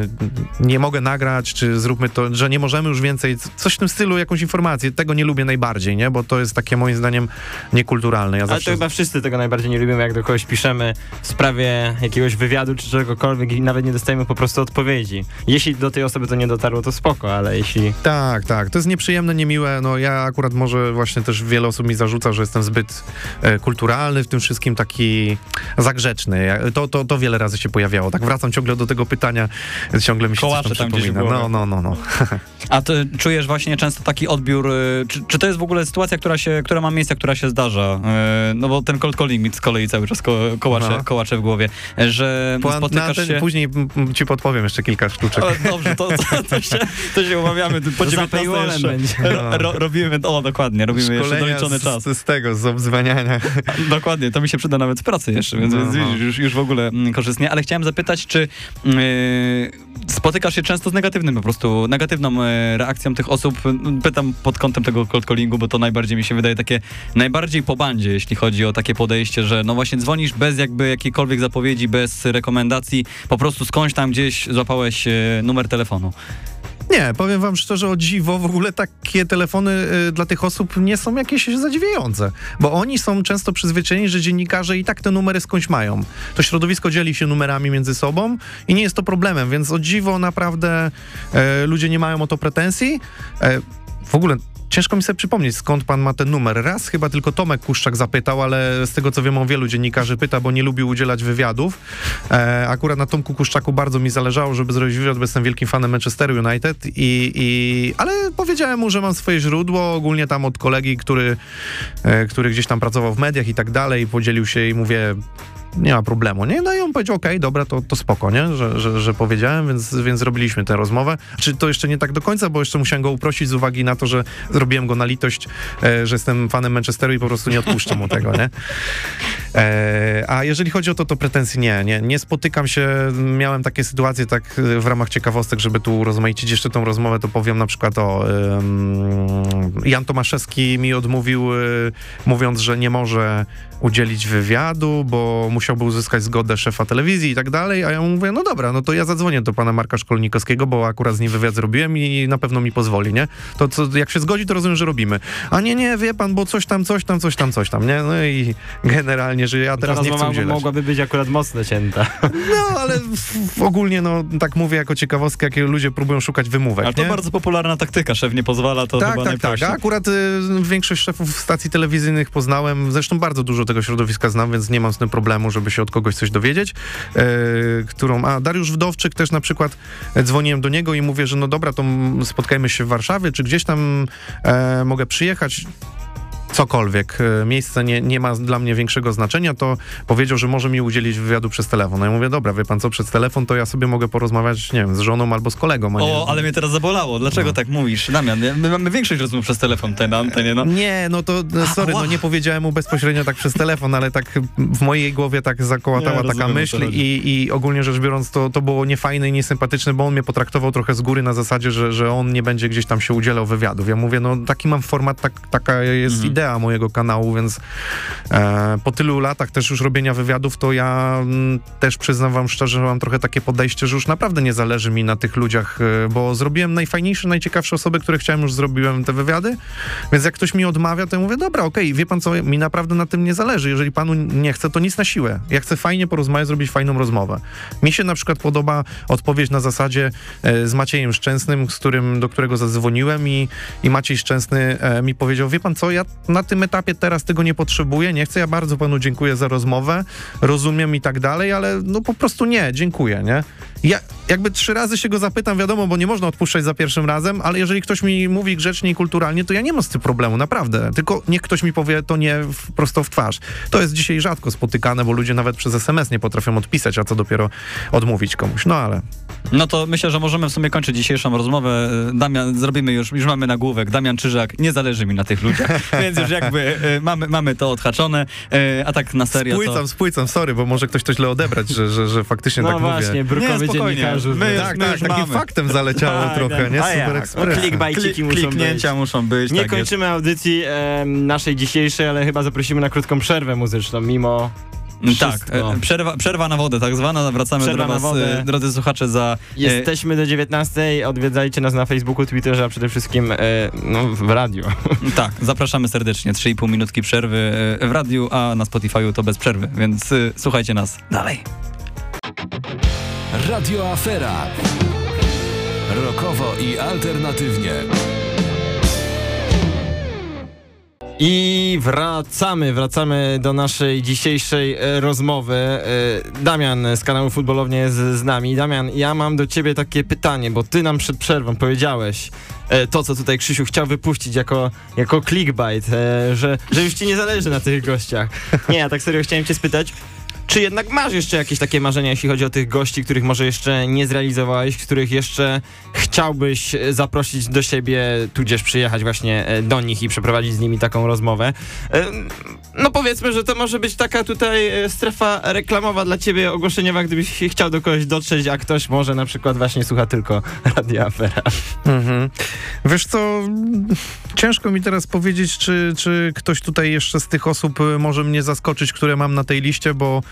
nie mogę nagrać, czy zróbmy to, że nie możemy już więcej, coś w tym stylu, jakąś informację. Tego nie lubię najbardziej, nie, bo to jest takie moim zdaniem niekulturalne. Ja Ale to zawsze... chyba wszyscy tego najbardziej nie lubimy, jak do kogoś piszemy w sprawie jakiegoś wywiadu czy czegokolwiek i nawet nie dostajemy po prostu odpowiedzi. Jeśli do tej osoby to nie dotarło, to spoko, ale jeśli... Tak, tak. To jest nieprzyjemne, niemiłe. No ja akurat może właśnie też wiele osób mi zarzuca, że jestem zbyt e, kulturalny, w tym wszystkim taki zagrzeczny. To, to, to wiele razy się pojawiało. Tak wracam ciągle do tego pytania, ciągle mi się Kołacze coś tam tam przypomina. No, no, no, no. A ty czujesz właśnie często taki odbiór, y, czy, czy to jest w ogóle sytuacja, która, się, która ma miejsce, która się zdarza? Y, No bo ten cold calling z kolei cały czas ko, kołacze, No. kołacze w głowie, że Po, spotykasz ten, się... Później ci podpowiem jeszcze kilka sztuczek. O, dobrze, to, to, to, się, to się umawiamy po za 19 paywallem jeszcze. ro, robimy, o dokładnie, robimy jeszcze doliczony z, czas. Z, z tego, z obzwaniania. Dokładnie, to mi się przyda nawet w pracy jeszcze, więc, No, no. już, już w ogóle mm, korzystnie. Ale chciałem zapytać, czy yy, spotykasz się często z negatywnym po prostu, negatywną e, reakcją tych osób? Pytam pod kątem tego cold callingu, bo to najbardziej mi się wydaje takie najbardziej po bandzie, jeśli chodzi o takie podejście, że no właśnie dzwonisz bez jakby jakiejkolwiek zapowiedzi, bez rekomendacji, po prostu skądś tam gdzieś złapałeś e, numer telefonu. Nie, powiem wam szczerze, o dziwo, w ogóle takie telefony y, dla tych osób nie są jakieś zadziwiające, bo oni są często przyzwyczajeni, że dziennikarze i tak te numery skądś mają. To środowisko dzieli się numerami między sobą i nie jest to problemem, więc o dziwo naprawdę e, ludzie nie mają o to pretensji. E, w ogóle Ciężko mi sobie przypomnieć, skąd pan ma ten numer. Raz chyba tylko Tomek Kuszczak zapytał, ale z tego co wiem, on wielu dziennikarzy pyta, bo nie lubił udzielać wywiadów. E, akurat na Tomku Kuszczaku bardzo mi zależało, żeby zrobić wywiad, bo jestem wielkim fanem Manchesteru United, i, i, ale powiedziałem mu, że mam swoje źródło, ogólnie tam od kolegi, który, e, który gdzieś tam pracował w mediach i tak dalej, podzielił się i mówię, nie ma problemu, nie? No i on powiedział, okej, dobra, to, to spoko, nie? Że, że, że powiedziałem, więc, więc zrobiliśmy tę rozmowę. Czy to jeszcze nie tak do końca, bo jeszcze musiałem go uprosić z uwagi na to, że zrobiłem go na litość, e, że jestem fanem Manchesteru i po prostu nie odpuszczę mu tego, nie? E, a jeżeli chodzi o to, to pretensji nie, nie, nie spotykam się, miałem takie sytuacje tak e, w ramach ciekawostek, żeby tu rozmaicić jeszcze tą rozmowę, to powiem na przykład o Jan Tomaszewski mi odmówił, y, mówiąc, że nie może udzielić wywiadu, bo musiałby uzyskać zgodę szefa telewizji i tak dalej, a ja mu mówię, no dobra, no to ja zadzwonię do pana Marka Szkolnikowskiego, bo akurat z nim wywiad zrobiłem i na pewno mi pozwoli, nie? To co, jak się zgodzi, to rozumiem, że robimy. A nie, nie, wie pan, bo coś tam, coś tam, coś tam, coś tam, nie? No i generalnie, że ja teraz Ta nie chcę udzielać. mogłaby być akurat mocno cięta. No, ale w, ogólnie, no, tak mówię jako ciekawostkę, jakie ludzie próbują szukać wymówek, Ale to nie? bardzo popularna taktyka, szef nie pozwala, to tak, chyba tak, tak. A akurat y, większość szefów stacji telewizyjnych poznałem, zresztą bardzo dużo tego środowiska znam, więc nie mam z tym problemu. żeby się od kogoś coś dowiedzieć, e, którą, a Dariusz Wdowczyk też na przykład e, dzwoniłem do niego i mówię, że no dobra, to spotkajmy się w Warszawie, czy gdzieś tam e, mogę przyjechać, cokolwiek, e, miejsce nie, nie ma dla mnie większego znaczenia, to powiedział, że może mi udzielić wywiadu przez telefon. No ja mówię, dobra, wie pan co, przez telefon to ja sobie mogę porozmawiać, nie wiem, z żoną albo z kolegą. a nie- O, ale mnie teraz zabolało. Dlaczego No. tak mówisz? Damian, my mamy większość rozmów przez telefon tutaj na antenie, no. Nie, no to no, sorry, no nie powiedziałem mu bezpośrednio tak przez telefon, ale tak w mojej głowie tak zakołatała Nie, taka o myśl i, i ogólnie rzecz biorąc to, to było niefajne i niesympatyczne, bo on mnie potraktował trochę z góry na zasadzie, że, że on nie będzie gdzieś tam się udzielał wywiadów. Ja mówię, no taki mam format, tak, taka jest Mhm. Idea mojego kanału, więc e, po tylu latach też już robienia wywiadów, to ja mm, też przyznam wam szczerze, że mam trochę takie podejście, że już naprawdę nie zależy mi na tych ludziach, e, bo zrobiłem najfajniejsze, najciekawsze osoby, które chciałem, już zrobiłem te wywiady, więc jak ktoś mi odmawia, to ja mówię, dobra, okej, wie pan co, mi naprawdę na tym nie zależy. Jeżeli panu nie chce, to nic na siłę. Ja chcę fajnie porozmawiać, zrobić fajną rozmowę. Mi się na przykład podoba odpowiedź na zasadzie e, z Maciejem Szczęsnym, z którym, do którego zadzwoniłem i, i Maciej Szczęsny e, mi powiedział, wie pan co, ja na tym etapie teraz tego nie potrzebuję, nie chcę, ja bardzo panu dziękuję za rozmowę, rozumiem i tak dalej, ale no po prostu nie, dziękuję, nie? Ja jakby trzy razy się go zapytam, wiadomo, bo nie można odpuszczać za pierwszym razem, ale jeżeli ktoś mi mówi grzecznie i kulturalnie, to ja nie mam z tym problemu, naprawdę. Tylko niech ktoś mi powie to nie w, prosto w twarz. To jest dzisiaj rzadko spotykane, bo ludzie nawet przez SMS nie potrafią odpisać, a co dopiero odmówić komuś. No ale No to myślę, że możemy w sumie kończyć dzisiejszą rozmowę. Damian, zrobimy już, już mamy nagłówek. Damian Czyżak, nie zależy mi na tych ludziach, więc już jakby e, mamy, mamy to odhaczone. E, a tak na serio to... spłycam, spłycam, sorry, bo może ktoś to źle odebrać, że, że, że faktycznie No tak właśnie, mówię. brukowy Nie, spokojnie. My- Tak, my tak, takim mamy. faktem zaleciało Tak, trochę, tak. nie? Super Express. Clickbait. Kli- muszą kliknięcia być. muszą być. Nie tak jest. kończymy audycji em, naszej dzisiejszej, ale chyba zaprosimy na krótką przerwę muzyczną, mimo wszystko. e, przerwa, przerwa na wodę tak zwana. Wracamy Przerwa do na was, wodę. drodzy słuchacze, za... e, Jesteśmy do 19, odwiedzajcie nas na Facebooku, Twitterze, a przede wszystkim e, no, w radiu. Tak, zapraszamy serdecznie. 3,5 minutki przerwy w radiu, a na Spotify'u to bez przerwy, więc słuchajcie nas dalej. Radio Afera. Rokowo i alternatywnie. I wracamy, wracamy do naszej dzisiejszej e, rozmowy. E, Damian z kanału Futbolownie jest z nami. Damian, ja mam do ciebie takie pytanie, bo ty nam przed przerwą powiedziałeś e, to, co tutaj Krzysiu chciał wypuścić jako, jako clickbait, że, że już ci nie zależy na tych gościach. Nie, ja tak serio chciałem cię spytać, czy jednak masz jeszcze jakieś takie marzenia, jeśli chodzi o tych gości, których może jeszcze nie zrealizowałeś, których jeszcze chciałbyś e, zaprosić do siebie, tudzież przyjechać właśnie e, do nich i przeprowadzić z nimi taką rozmowę? No powiedzmy, że to może być taka tutaj e, strefa reklamowa dla ciebie, ogłoszeniowa, gdybyś chciał do kogoś dotrzeć, a ktoś może na przykład właśnie słucha tylko Radia Afera. Mhm. Wiesz co, ciężko mi teraz powiedzieć, czy, czy ktoś tutaj jeszcze z tych osób może mnie zaskoczyć, które mam na tej liście, bo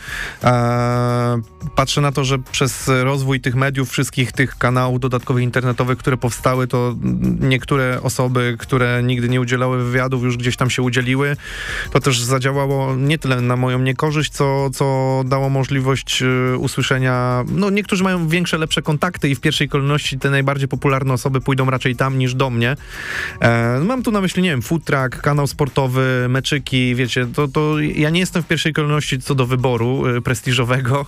patrzę na to, że przez rozwój tych mediów, wszystkich tych kanałów dodatkowych internetowych, które powstały, to niektóre osoby, które nigdy nie udzielały wywiadów, już gdzieś tam się udzieliły. To też zadziałało nie tyle na moją niekorzyść, co, co dało możliwość y, usłyszenia. No, niektórzy mają większe, lepsze kontakty i w pierwszej kolejności te najbardziej popularne osoby pójdą raczej tam niż do mnie. E, mam tu na myśli, nie wiem, food truck, kanał sportowy, meczyki, wiecie, to, to ja nie jestem w pierwszej kolejności co do wyboru y, prestiżowego,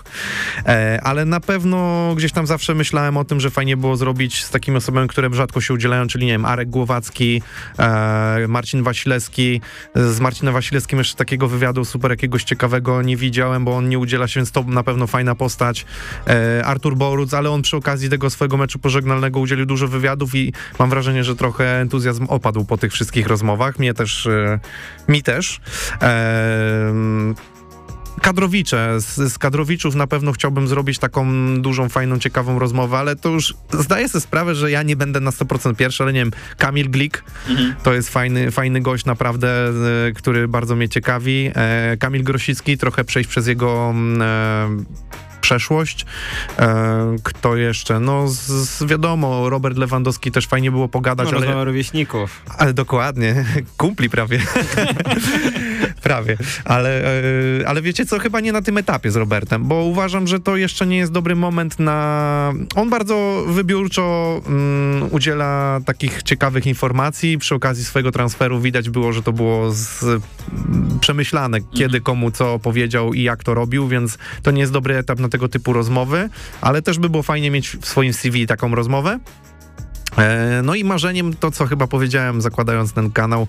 e, ale na pewno gdzieś tam zawsze myślałem o tym, że fajnie było zrobić z takimi osobami, które rzadko się udzielają, czyli nie wiem, Arek Głowacki, e, Marcin Wasilewski. Z Marcinem Wasilewskim jeszcze takiego wywiadu super jakiegoś ciekawego nie widziałem, bo on nie udziela się, więc to na pewno fajna postać. E, Artur Boruc, ale on przy okazji tego swojego meczu pożegnalnego udzielił dużo wywiadów i mam wrażenie, że trochę entuzjazm opadł po tych wszystkich rozmowach. Mnie też, e, mi też. E, Kadrowicze. Z, z kadrowiczów na pewno chciałbym zrobić taką dużą, fajną, ciekawą rozmowę, ale to już zdaję sobie sprawę, że ja nie będę na 100% pierwszy, ale nie wiem, Kamil Glik to jest fajny, fajny gość naprawdę, e, który bardzo mnie ciekawi. E, Kamil Grosicki, trochę przejść przez jego mm, e, przeszłość. E, kto jeszcze? No z, z, wiadomo, Robert Lewandowski też fajnie było pogadać, No, ale... rówieśników. Ale dokładnie, kumpli prawie. prawie. Ale, e, ale wiecie co, chyba nie na tym etapie z Robertem, bo uważam, że to jeszcze nie jest dobry moment na... On bardzo wybiórczo mm, udziela takich ciekawych informacji. Przy okazji swojego transferu widać było, że to było z, mm, przemyślane, kiedy komu co powiedział i jak to robił, więc to nie jest dobry etap na tego typu rozmowy, ale też by było fajnie mieć w swoim CV taką rozmowę. E, No i marzeniem to, co chyba powiedziałem, zakładając ten kanał,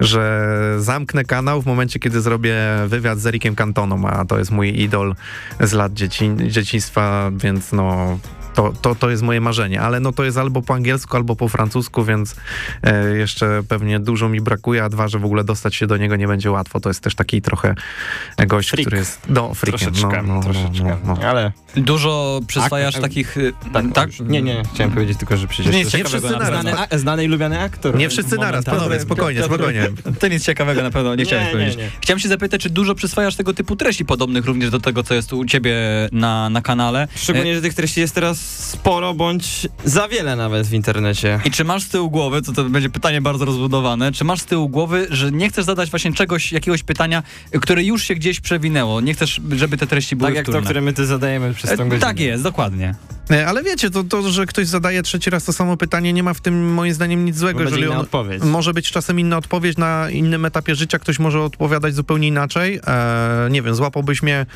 że zamknę kanał w momencie, kiedy zrobię wywiad z Erikiem Cantoną, a to jest mój idol z lat dzieci, dzieciństwa, więc no... To, to, to jest moje marzenie, ale no to jest albo po angielsku, albo po francusku, więc e, jeszcze pewnie dużo mi brakuje, a dwa, że w ogóle dostać się do niego nie będzie łatwo. To jest też taki trochę gość, Freak. który jest... No, freakiem. Troszeczkę, no, no, troszeczkę. No, no. Ale Dużo przyswajasz A- takich... y, tak, tak? Nie, nie, chciałem powiedzieć tylko, że przecież Nie, nie wszyscy naraz. znany, a, znany i lubiany aktor. Nie wszyscy naraz, panowie, spokojnie, spokojnie. To nic ciekawego na pewno nie chciałem Nie, powiedzieć. nie, nie. Chciałem się zapytać, czy dużo przyswajasz tego typu treści podobnych również do tego, co jest u ciebie na, na kanale? Szczególnie, E, że tych treści jest teraz sporo, bądź za wiele nawet w internecie. I czy masz z tyłu głowy, to to będzie pytanie bardzo rozbudowane, czy masz z tyłu głowy, że nie chcesz zadać właśnie czegoś, jakiegoś pytania, które już się gdzieś przewinęło? Nie chcesz, żeby te treści były Tak jak to, które my ty zadajemy przez tą E, godzinę. Tak jest, dokładnie. Nie, Ale wiecie, to, to, że ktoś zadaje trzeci raz to samo pytanie, nie ma w tym moim zdaniem nic złego. Jeżeli inna on, odpowiedź. może być czasem inna odpowiedź na innym etapie życia, ktoś może odpowiadać zupełnie inaczej. E, nie wiem, złapałbyś mnie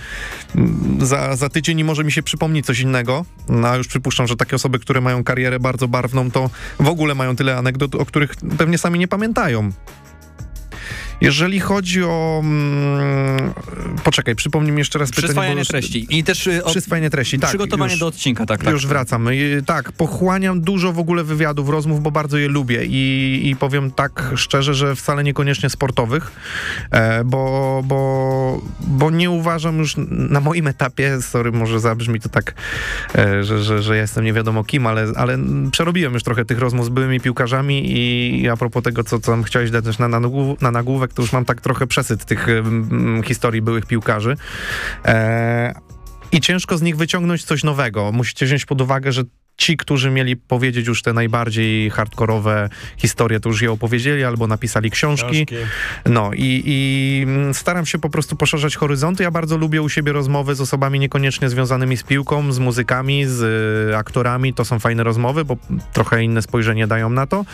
mm, za, za tydzień i może mi się przypomni coś innego. No, już przypuszczam, że takie osoby, które mają karierę bardzo barwną, to w ogóle mają tyle anegdot, o których pewnie sami nie pamiętają. Jeżeli chodzi o... Mm, poczekaj, przypomnij mi jeszcze raz pytanie. Przyswajanie treści. I też y, o, Przyswajanie treści, tak. przygotowanie już. do odcinka, tak, tak. Już wracam. Y, Tak, pochłaniam dużo w ogóle wywiadów, rozmów, bo bardzo je lubię i, i powiem tak szczerze, że wcale niekoniecznie sportowych, e, bo, bo, bo nie uważam już na moim etapie, sorry, może zabrzmi to tak, e, że, że, że ja jestem nie wiadomo kim, ale, ale przerobiłem już trochę tych rozmów z byłymi piłkarzami i, a propos tego, co, co tam chciałeś dać na, na, na nagłówek, to już mam tak trochę przesyt tych mm, historii byłych piłkarzy. E, i ciężko z nich wyciągnąć coś nowego. Musicie wziąć pod uwagę, że ci, którzy mieli powiedzieć już te najbardziej hardkorowe historie, to już je opowiedzieli albo napisali książki. Książki. No i, i staram się po prostu poszerzać horyzonty. Ja bardzo lubię u siebie rozmowy z osobami niekoniecznie związanymi z piłką, z muzykami, z y, aktorami. To są fajne rozmowy, bo trochę inne spojrzenie dają na to.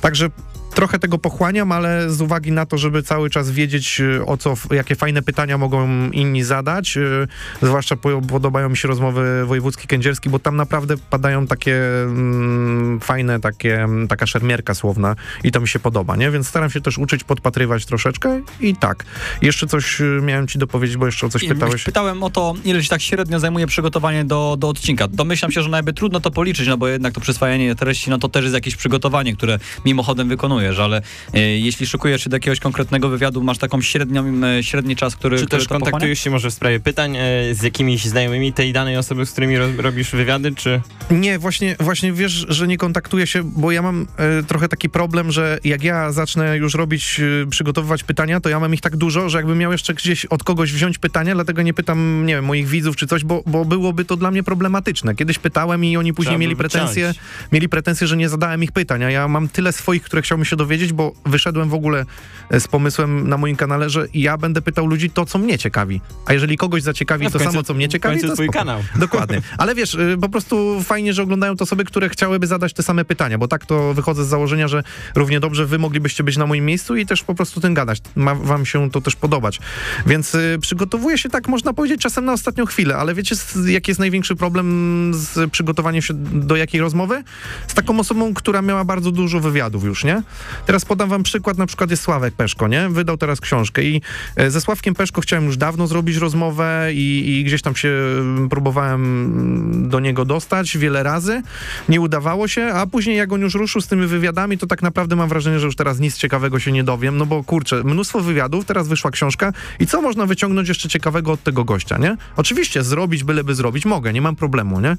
Także trochę tego pochłaniam, ale z uwagi na to, żeby cały czas wiedzieć y, o co, jakie fajne pytania mogą inni zadać, y, zwłaszcza po, podobają mi się rozmowy wojewódzki kędzierski, bo tam naprawdę padają takie mm, fajne, takie, mm, taka szermierka słowna i to mi się podoba, nie? Więc staram się też uczyć, podpatrywać troszeczkę i tak. Jeszcze coś y, miałem ci dopowiedzieć, bo jeszcze o coś pytałeś. Pytałem o to, ile się tak średnio zajmuje przygotowanie do, do odcinka. Domyślam się, że nawet trudno to policzyć, no bo jednak to przyswajanie treści, no to też jest jakieś przygotowanie, które mimochodem wykonujesz, ale e, jeśli szykujesz się do jakiegoś konkretnego wywiadu, masz taką średnią, e, średni czas, który, Czy który też kontaktujesz się może w sprawie pytań e, z jakimiś znajomymi tej danej osoby, z którymi ro robisz wywiady, czy... Nie, właśnie, właśnie wiesz, że nie kontaktuję się, bo ja mam e, trochę taki problem, że jak ja zacznę już robić, e, przygotowywać pytania, to ja mam ich tak dużo, że jakbym miał jeszcze gdzieś od kogoś wziąć pytania, dlatego nie pytam, nie wiem, moich widzów czy coś, bo, bo byłoby to dla mnie problematyczne. Kiedyś pytałem i oni później Trzeba mieli pretensje, mieli pretensje, że nie zadałem ich pytań, a ja mam tyle swoich, które chciałbym się dowiedzieć, bo wyszedłem w ogóle e, z pomysłem na moim kanale, że ja będę pytał ludzi to, co mnie ciekawi. A jeżeli kogoś zaciekawi No to końcu- samo, co mnie ciekawi, to twój spoko. kanał. Dokładnie. Ale wiesz, y, po prostu fajnie, że oglądają to osoby, które chciałyby zadać te same pytania, bo tak to wychodzę z założenia, że równie dobrze wy moglibyście być na moim miejscu i też po prostu tym gadać. Ma wam się to też podobać. Więc y, przygotowuję się tak, można powiedzieć, czasem na ostatnią chwilę, ale wiecie, jaki jest największy problem z przygotowaniem się do jakiej rozmowy? Z taką osobą, która miała bardzo dużo wywiadów już, nie? Teraz podam wam przykład, na przykład jest Sławek Peszko, nie? Wydał teraz książkę i e, ze Sławkiem Peszko chciałem już dawno zrobić rozmowę i, i gdzieś tam się mm, próbowałem mm, do niego dostać wiele razy. Nie udawało się, a później jak on już ruszył z tymi wywiadami, to tak naprawdę mam wrażenie, że już teraz nic ciekawego się nie dowiem, no bo kurczę, mnóstwo wywiadów, teraz wyszła książka i co można wyciągnąć jeszcze ciekawego od tego gościa, nie? Oczywiście zrobić, byleby zrobić, mogę, nie mam problemu, nie?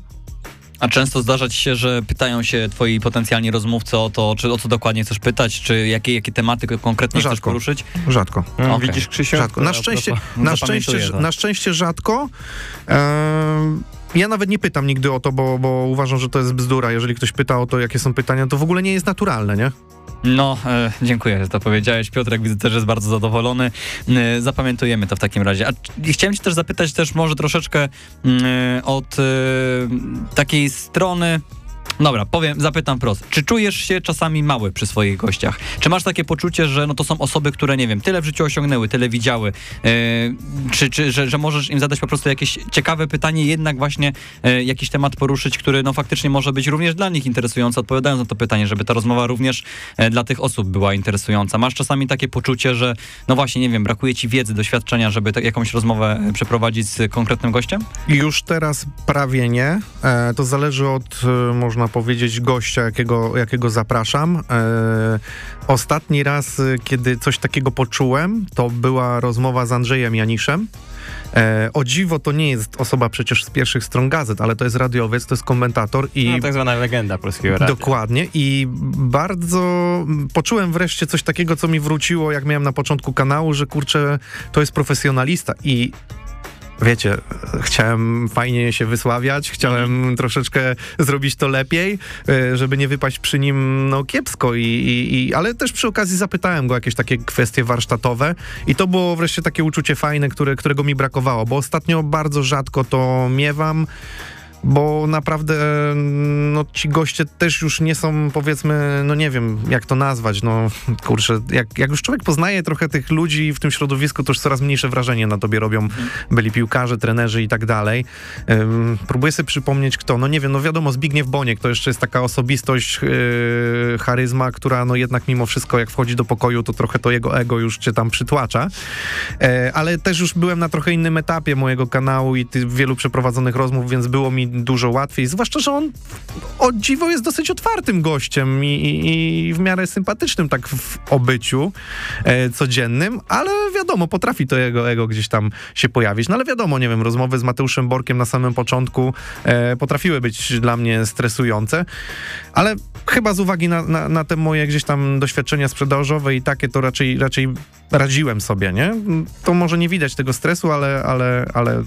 A często zdarza ci się, że pytają się twoi potencjalni rozmówcy o to, czy o co dokładnie chcesz pytać, czy jakie, jakie tematy konkretnie chcesz Rzadko. poruszyć? Rzadko. Mm, Okej. Widzisz, Krzysiu? Rzadko. Na szczęście, na szczęście, to. na szczęście rzadko. Ehm, ja nawet nie pytam nigdy o to, bo, bo uważam, że to jest bzdura. Jeżeli ktoś pyta o to, jakie są pytania, to w ogóle nie jest naturalne, nie? No, e, dziękuję, że to powiedziałeś. Piotrek widzę też jest bardzo zadowolony. E, zapamiętujemy to w takim razie. A chciałem cię też zapytać też może troszeczkę mm, e, od takiej strony... Dobra, powiem, zapytam prosto. Czy czujesz się czasami mały przy swoich gościach? Czy masz takie poczucie, że no to są osoby, które, nie wiem, tyle w życiu osiągnęły, tyle widziały, e, czy, czy że, że możesz im zadać po prostu jakieś ciekawe pytanie, jednak właśnie e, jakiś temat poruszyć, który no faktycznie może być również dla nich interesujący, odpowiadając na to pytanie, żeby ta rozmowa również e, dla tych osób była interesująca. Masz czasami takie poczucie, że no właśnie, nie wiem, brakuje ci wiedzy, doświadczenia, żeby tak, jakąś rozmowę przeprowadzić z konkretnym gościem? Już teraz prawie nie. E, to zależy od, e, można powiedzieć, gościa, jakiego, jakiego zapraszam. E, ostatni raz, e, kiedy coś takiego poczułem, to była rozmowa z Andrzejem Janiszem. E, o dziwo, to nie jest osoba przecież z pierwszych stron gazet, ale to jest radiowiec, to jest komentator i No, tak zwana legenda polskiego radia. Dokładnie i bardzo poczułem wreszcie coś takiego, co mi wróciło, jak miałem na początku kanału, że kurczę, to jest profesjonalista i Wiecie, chciałem fajnie się wysławiać, chciałem troszeczkę zrobić to lepiej, e, żeby nie wypaść przy nim no, kiepsko, i, i, i, ale też przy okazji zapytałem go jakieś takie kwestie warsztatowe i to było wreszcie takie uczucie fajne, które, którego mi brakowało, bo ostatnio bardzo rzadko to miewam bo naprawdę no, ci goście też już nie są, powiedzmy, no nie wiem, jak to nazwać, no kurczę, jak, jak już człowiek poznaje trochę tych ludzi w tym środowisku, to już coraz mniejsze wrażenie na tobie robią byli piłkarze, trenerzy i tak dalej. Próbuję sobie przypomnieć kto, no nie wiem, no wiadomo, Zbigniew Boniek to jeszcze jest taka osobistość, yy, charyzma, która no jednak mimo wszystko, jak wchodzi do pokoju, to trochę to jego ego już cię tam przytłacza. E, ale też już byłem na trochę innym etapie mojego kanału i tych wielu przeprowadzonych rozmów, więc było mi dużo łatwiej. Zwłaszcza, że on o dziwo jest dosyć otwartym gościem i, i, i w miarę sympatycznym tak w obyciu e, codziennym, ale wiadomo, potrafi to jego ego gdzieś tam się pojawić. No ale wiadomo, nie wiem, rozmowy z Mateuszem Borkiem na samym początku e, potrafiły być dla mnie stresujące, ale chyba z uwagi na, na, na te moje gdzieś tam doświadczenia sprzedażowe i takie, to raczej, raczej radziłem sobie, nie? To może nie widać tego stresu, ale, ale, ale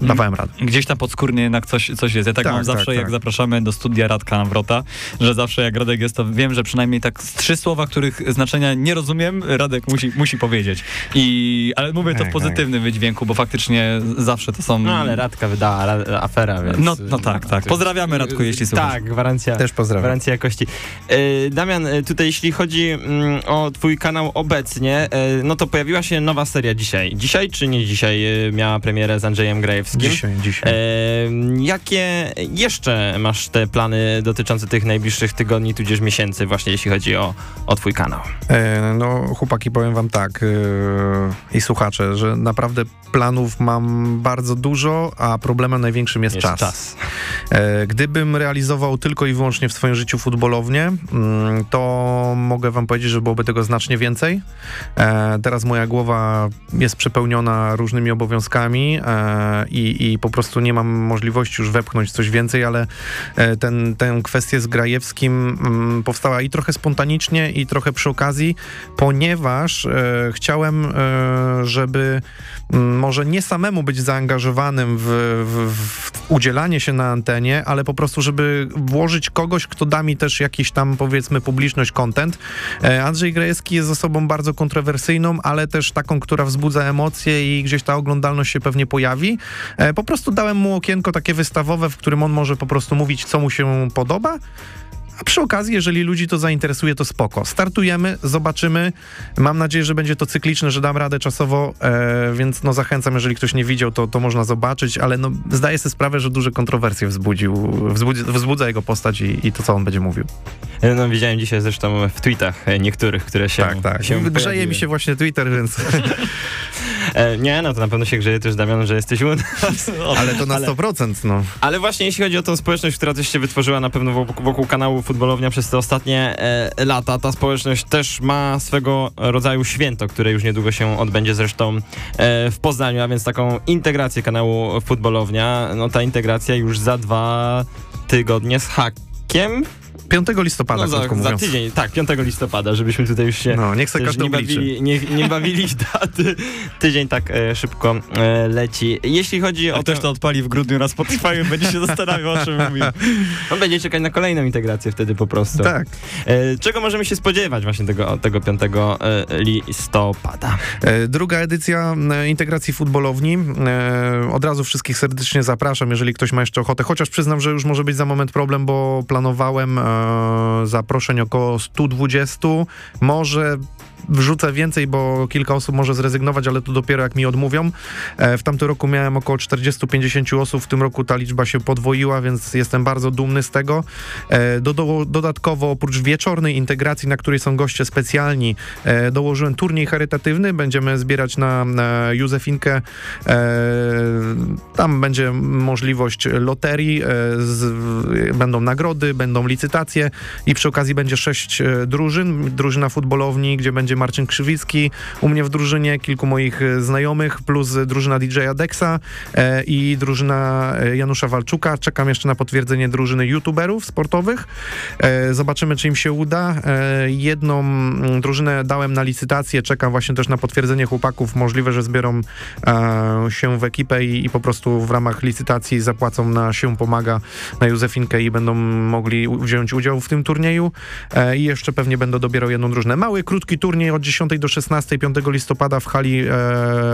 dawałem radę. Gdzieś tam podskórnie jednak coś, coś jest. Ja tak, Tak, mam zawsze, tak, jak tak. zapraszamy do studia Radka Nawrota, że zawsze jak Radek jest, to wiem, że przynajmniej tak z trzy słowa, których znaczenia nie rozumiem, Radek musi, musi powiedzieć. I, ale mówię to w Tak, pozytywnym wydźwięku, bo faktycznie zawsze to są... No ale Radka wydała ra- afera, więc... No, no tak, tak. Pozdrawiamy, Radku, jeśli słuchasz. Tak, gwarancja. Też pozdrawiam. Gwarancja jakości. E, Damian, e, tutaj jeśli chodzi mm, o twój kanał obecnie, e, no to pojawiła się nowa seria dzisiaj. Dzisiaj czy nie dzisiaj e, miała premierę z Andrzejem Grajewskim? Dzisiaj, dzisiaj. E, jakie jeszcze masz te plany dotyczące tych najbliższych tygodni, tudzież miesięcy, właśnie jeśli chodzi o, o twój kanał? E, no, chłopaki, powiem wam tak e, i słuchacze, że naprawdę planów mam bardzo dużo, a problemem największym jest, czas. E, Gdybym realizował tylko i wyłącznie w swoim życiu futbolownię, mm, to mogę wam powiedzieć, że byłoby tego znacznie więcej. E, Teraz moja głowa jest przepełniona różnymi obowiązkami e, i, i po prostu nie mam możliwości już wepchnąć coś więcej, ale e, ten, tę kwestię z Grajewskim mm, powstała i trochę spontanicznie, i trochę przy okazji, ponieważ e, chciałem, e, żeby może nie samemu być zaangażowanym w, w, w udzielanie się na antenie, ale po prostu, żeby włożyć kogoś, kto da mi też jakiś tam, powiedzmy, publiczność, content. E, Andrzej Grajewski jest osobą bardzo kontrowersyjną, ale też taką, która wzbudza emocje i gdzieś ta oglądalność się pewnie pojawi. E, Po prostu dałem mu okienko takie wystawowe, w którym on może po prostu mówić, co mu się podoba. A przy okazji, jeżeli ludzi to zainteresuje, to spoko. Startujemy, zobaczymy. Mam nadzieję, że będzie to cykliczne, że dam radę czasowo, e, więc no zachęcam, jeżeli ktoś nie widział, to, to można zobaczyć, ale no zdaję sobie sprawę, że duże kontrowersje wzbudził, wzbudzi, wzbudza jego postać i, i to, co on będzie mówił. E, No widziałem dzisiaj zresztą w tweetach e, niektórych, które się tak, tak. się Grzeje mi się właśnie Twitter, więc... E, nie, no to na pewno się grzeje też Damian, że jesteś u nas. ale to na Ale- 100%, no. Ale właśnie jeśli chodzi o tą społeczność, która też się wytworzyła na pewno wokół, wokół kanału Futbolownia przez te ostatnie e, lata, ta społeczność też ma swego rodzaju święto, które już niedługo się odbędzie zresztą e, w Poznaniu, a więc taką integrację kanału Futbolownia. No ta integracja już za dwa tygodnie z hakiem. 5 listopada, No za, krótko za mówiąc. tydzień, tak, 5 listopada, żebyśmy tutaj już się No, niech se każdy nie bawili, nie, nie bawili w daty. Tydzień tak e, szybko e, leci. Jeśli chodzi o też to odpali w grudniu na Spotify, będzie się zastanawiał, o czym mówił. On będzie czekać na kolejną integrację wtedy po prostu. Tak. E, czego możemy się spodziewać właśnie tego, tego 5 e, listopada? E, Druga edycja e, integracji futbolowni. E, Od razu wszystkich serdecznie zapraszam, jeżeli ktoś ma jeszcze ochotę. Chociaż przyznam, że już może być za moment problem, bo planowałem e, zaproszeń około 120. Może wrzucę więcej, bo kilka osób może zrezygnować, ale to dopiero jak mi odmówią. E, W tamtym roku miałem około 40-50 osób, w tym roku ta liczba się podwoiła, więc jestem bardzo dumny z tego. E, Do, do, dodatkowo oprócz wieczornej integracji, na której są goście specjalni, e, dołożyłem turniej charytatywny. Będziemy zbierać na, Józefinkę. Tam będzie możliwość loterii, będą nagrody, będą licytacje i przy okazji będzie sześć drużyn. Drużyna futbolowni, gdzie będzie Marcin Krzywicki, u mnie w drużynie kilku moich e, znajomych, plus drużyna DJ-a Dexa e, i drużyna e, Janusza Walczuka. Czekam jeszcze na potwierdzenie drużyny youtuberów sportowych. Zobaczymy, czy im się uda. Jedną mm, drużynę dałem na licytację, czekam właśnie też na potwierdzenie chłopaków. Możliwe, że zbiorą się w ekipę i, i po prostu w ramach licytacji zapłacą na się pomaga na Józefinkę i będą mogli wziąć udział w tym turnieju. I jeszcze pewnie będę dobierał jedną drużynę. Mały, krótki turniej od 10 do 16, 5 listopada w hali e,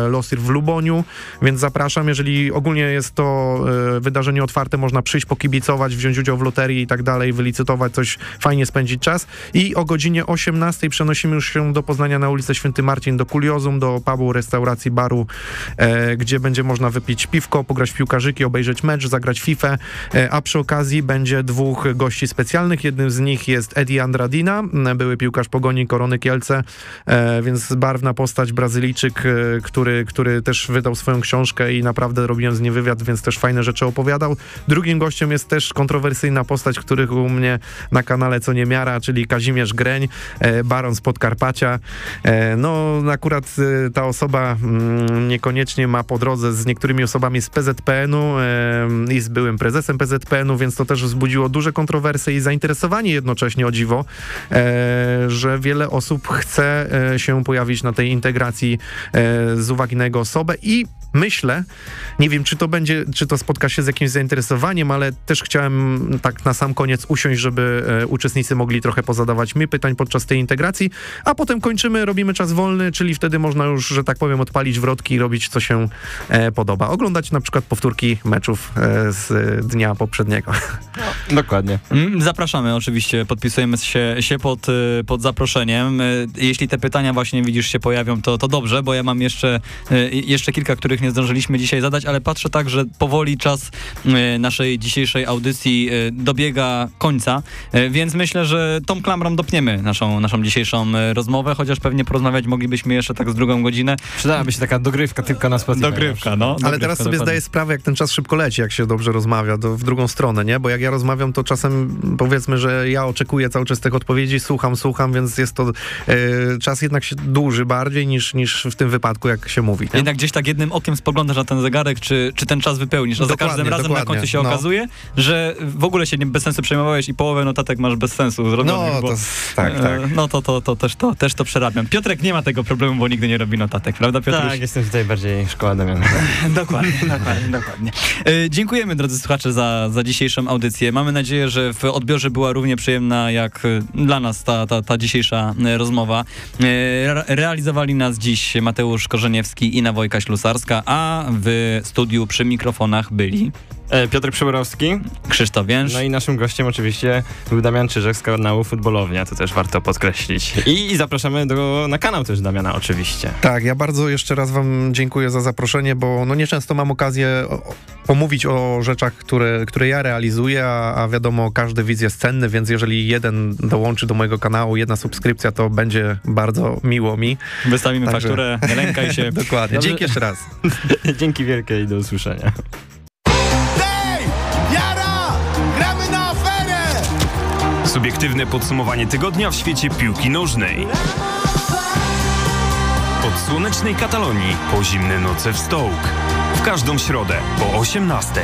Losir w Luboniu, więc zapraszam. Jeżeli ogólnie jest to e, wydarzenie otwarte, można przyjść, pokibicować, wziąć udział w loterii i tak dalej, wylicytować coś, fajnie spędzić czas. I o godzinie 18 przenosimy już się do Poznania na ulicę Święty Marcin, do Kuriozum, do pubu, restauracji, baru, e, gdzie będzie można wypić piwko, pograć w piłkarzyki, obejrzeć mecz, zagrać FIFA, e, a przy okazji będzie dwóch gości specjalnych. Jednym z nich jest Eddie Andradina, były piłkarz Pogoni Korony Kielce, więc barwna postać, Brazylijczyk, e, który, który też wydał swoją książkę i naprawdę robiłem z nim wywiad, więc też fajne rzeczy opowiadał. Drugim gościem jest też kontrowersyjna postać, których u mnie na kanale co niemiara, czyli Kazimierz Greń, e, baron z Podkarpacia. E, no akurat e, ta osoba mm, niekoniecznie ma po drodze z niektórymi osobami z PZPN-u e, i z byłym prezesem PZPN-u, więc to też wzbudziło duże kontrowersje i zainteresowanie jednocześnie o dziwo, e, że wiele osób chce e, się pojawić na tej integracji e, z uwagi na jego osobę i myślę, nie wiem, czy to będzie, czy to spotka się z jakimś zainteresowaniem, ale też chciałem tak na sam koniec usiąść, żeby e, uczestnicy mogli trochę pozadawać mi pytań podczas tej integracji, a potem kończymy, robimy czas wolny, czyli wtedy można już, że tak powiem, odpalić wrotki i robić, co się e, podoba. Oglądać na przykład powtórki meczów e, z dnia poprzedniego. Dokładnie. Mm, Zapraszamy oczywiście, podpisujemy się, się pod, pod zaproszeniem. Jeśli te pytania właśnie widzisz się pojawią, to, to dobrze, bo ja mam jeszcze, y, jeszcze kilka, których nie zdążyliśmy dzisiaj zadać, ale patrzę tak, że powoli czas y, naszej dzisiejszej audycji y, dobiega końca, więc myślę, że tą klamrą dopniemy naszą, naszą dzisiejszą rozmowę, chociaż pewnie porozmawiać moglibyśmy jeszcze tak z drugą godzinę. Przydałaby się taka dogrywka tylko na Spotify. no. Ale teraz sobie zdaję sprawę, jak ten czas szybko leci, jak się dobrze rozmawia, to w drugą stronę, nie? Bo jak ja rozmawiam, to czasem powiedzmy, że ja oczekuję cały czas tych odpowiedzi, słucham, słucham, więc jest to e, czas jednak się dłuży bardziej niż, niż w tym wypadku, jak się mówi. Nie? Jednak gdzieś tak jednym okiem spoglądasz na ten zegarek, czy, czy ten czas wypełnisz, a za każdym razem na dokładnie. końcu się No. okazuje, że w ogóle się nie, bez sensu przejmowałeś i połowę notatek masz bez sensu zrobionych, No, bo, to tak, tak. e, No to, to, to, też to też to przerabiam. Piotrek nie ma tego problemu, bo nigdy nie robi notatek, prawda Piotruś? Tak, jestem tutaj bardziej szkoła Damiana. dokładnie, dokładnie, dokładnie. E, dziękujemy drodzy słuchacze za, za dzisiejszą audycję. Mamy nadzieję, że w odbiorze była równie przyjemna jak e, dla nas ta, ta, ta dzisiejsza e, rozmowa. Re- realizowali nas dziś Mateusz Korzeniewski i Nawojka Ślusarska, a w studiu przy mikrofonach byli Piotr Przyborowski, Krzysztof Więż. no i naszym gościem oczywiście był Damian Czyżek z kanału Futbolownia, to też warto podkreślić. I, i zapraszamy do, na kanał też Damiana oczywiście. Tak, ja bardzo jeszcze raz wam dziękuję za zaproszenie, bo no nieczęsto mam okazję pomówić o rzeczach, które, które ja realizuję, a, a wiadomo, każdy widz jest cenny, więc jeżeli jeden dołączy do mojego kanału, jedna subskrypcja, to będzie bardzo miło mi. Wystawimy Także- fakturę, nie lękaj się. Dokładnie. Dzięki jeszcze raz. Dzięki wielkie i do usłyszenia. Subiektywne podsumowanie tygodnia w świecie piłki nożnej. Od słonecznej Katalonii po zimne noce w Stołk. W każdą środę po 18.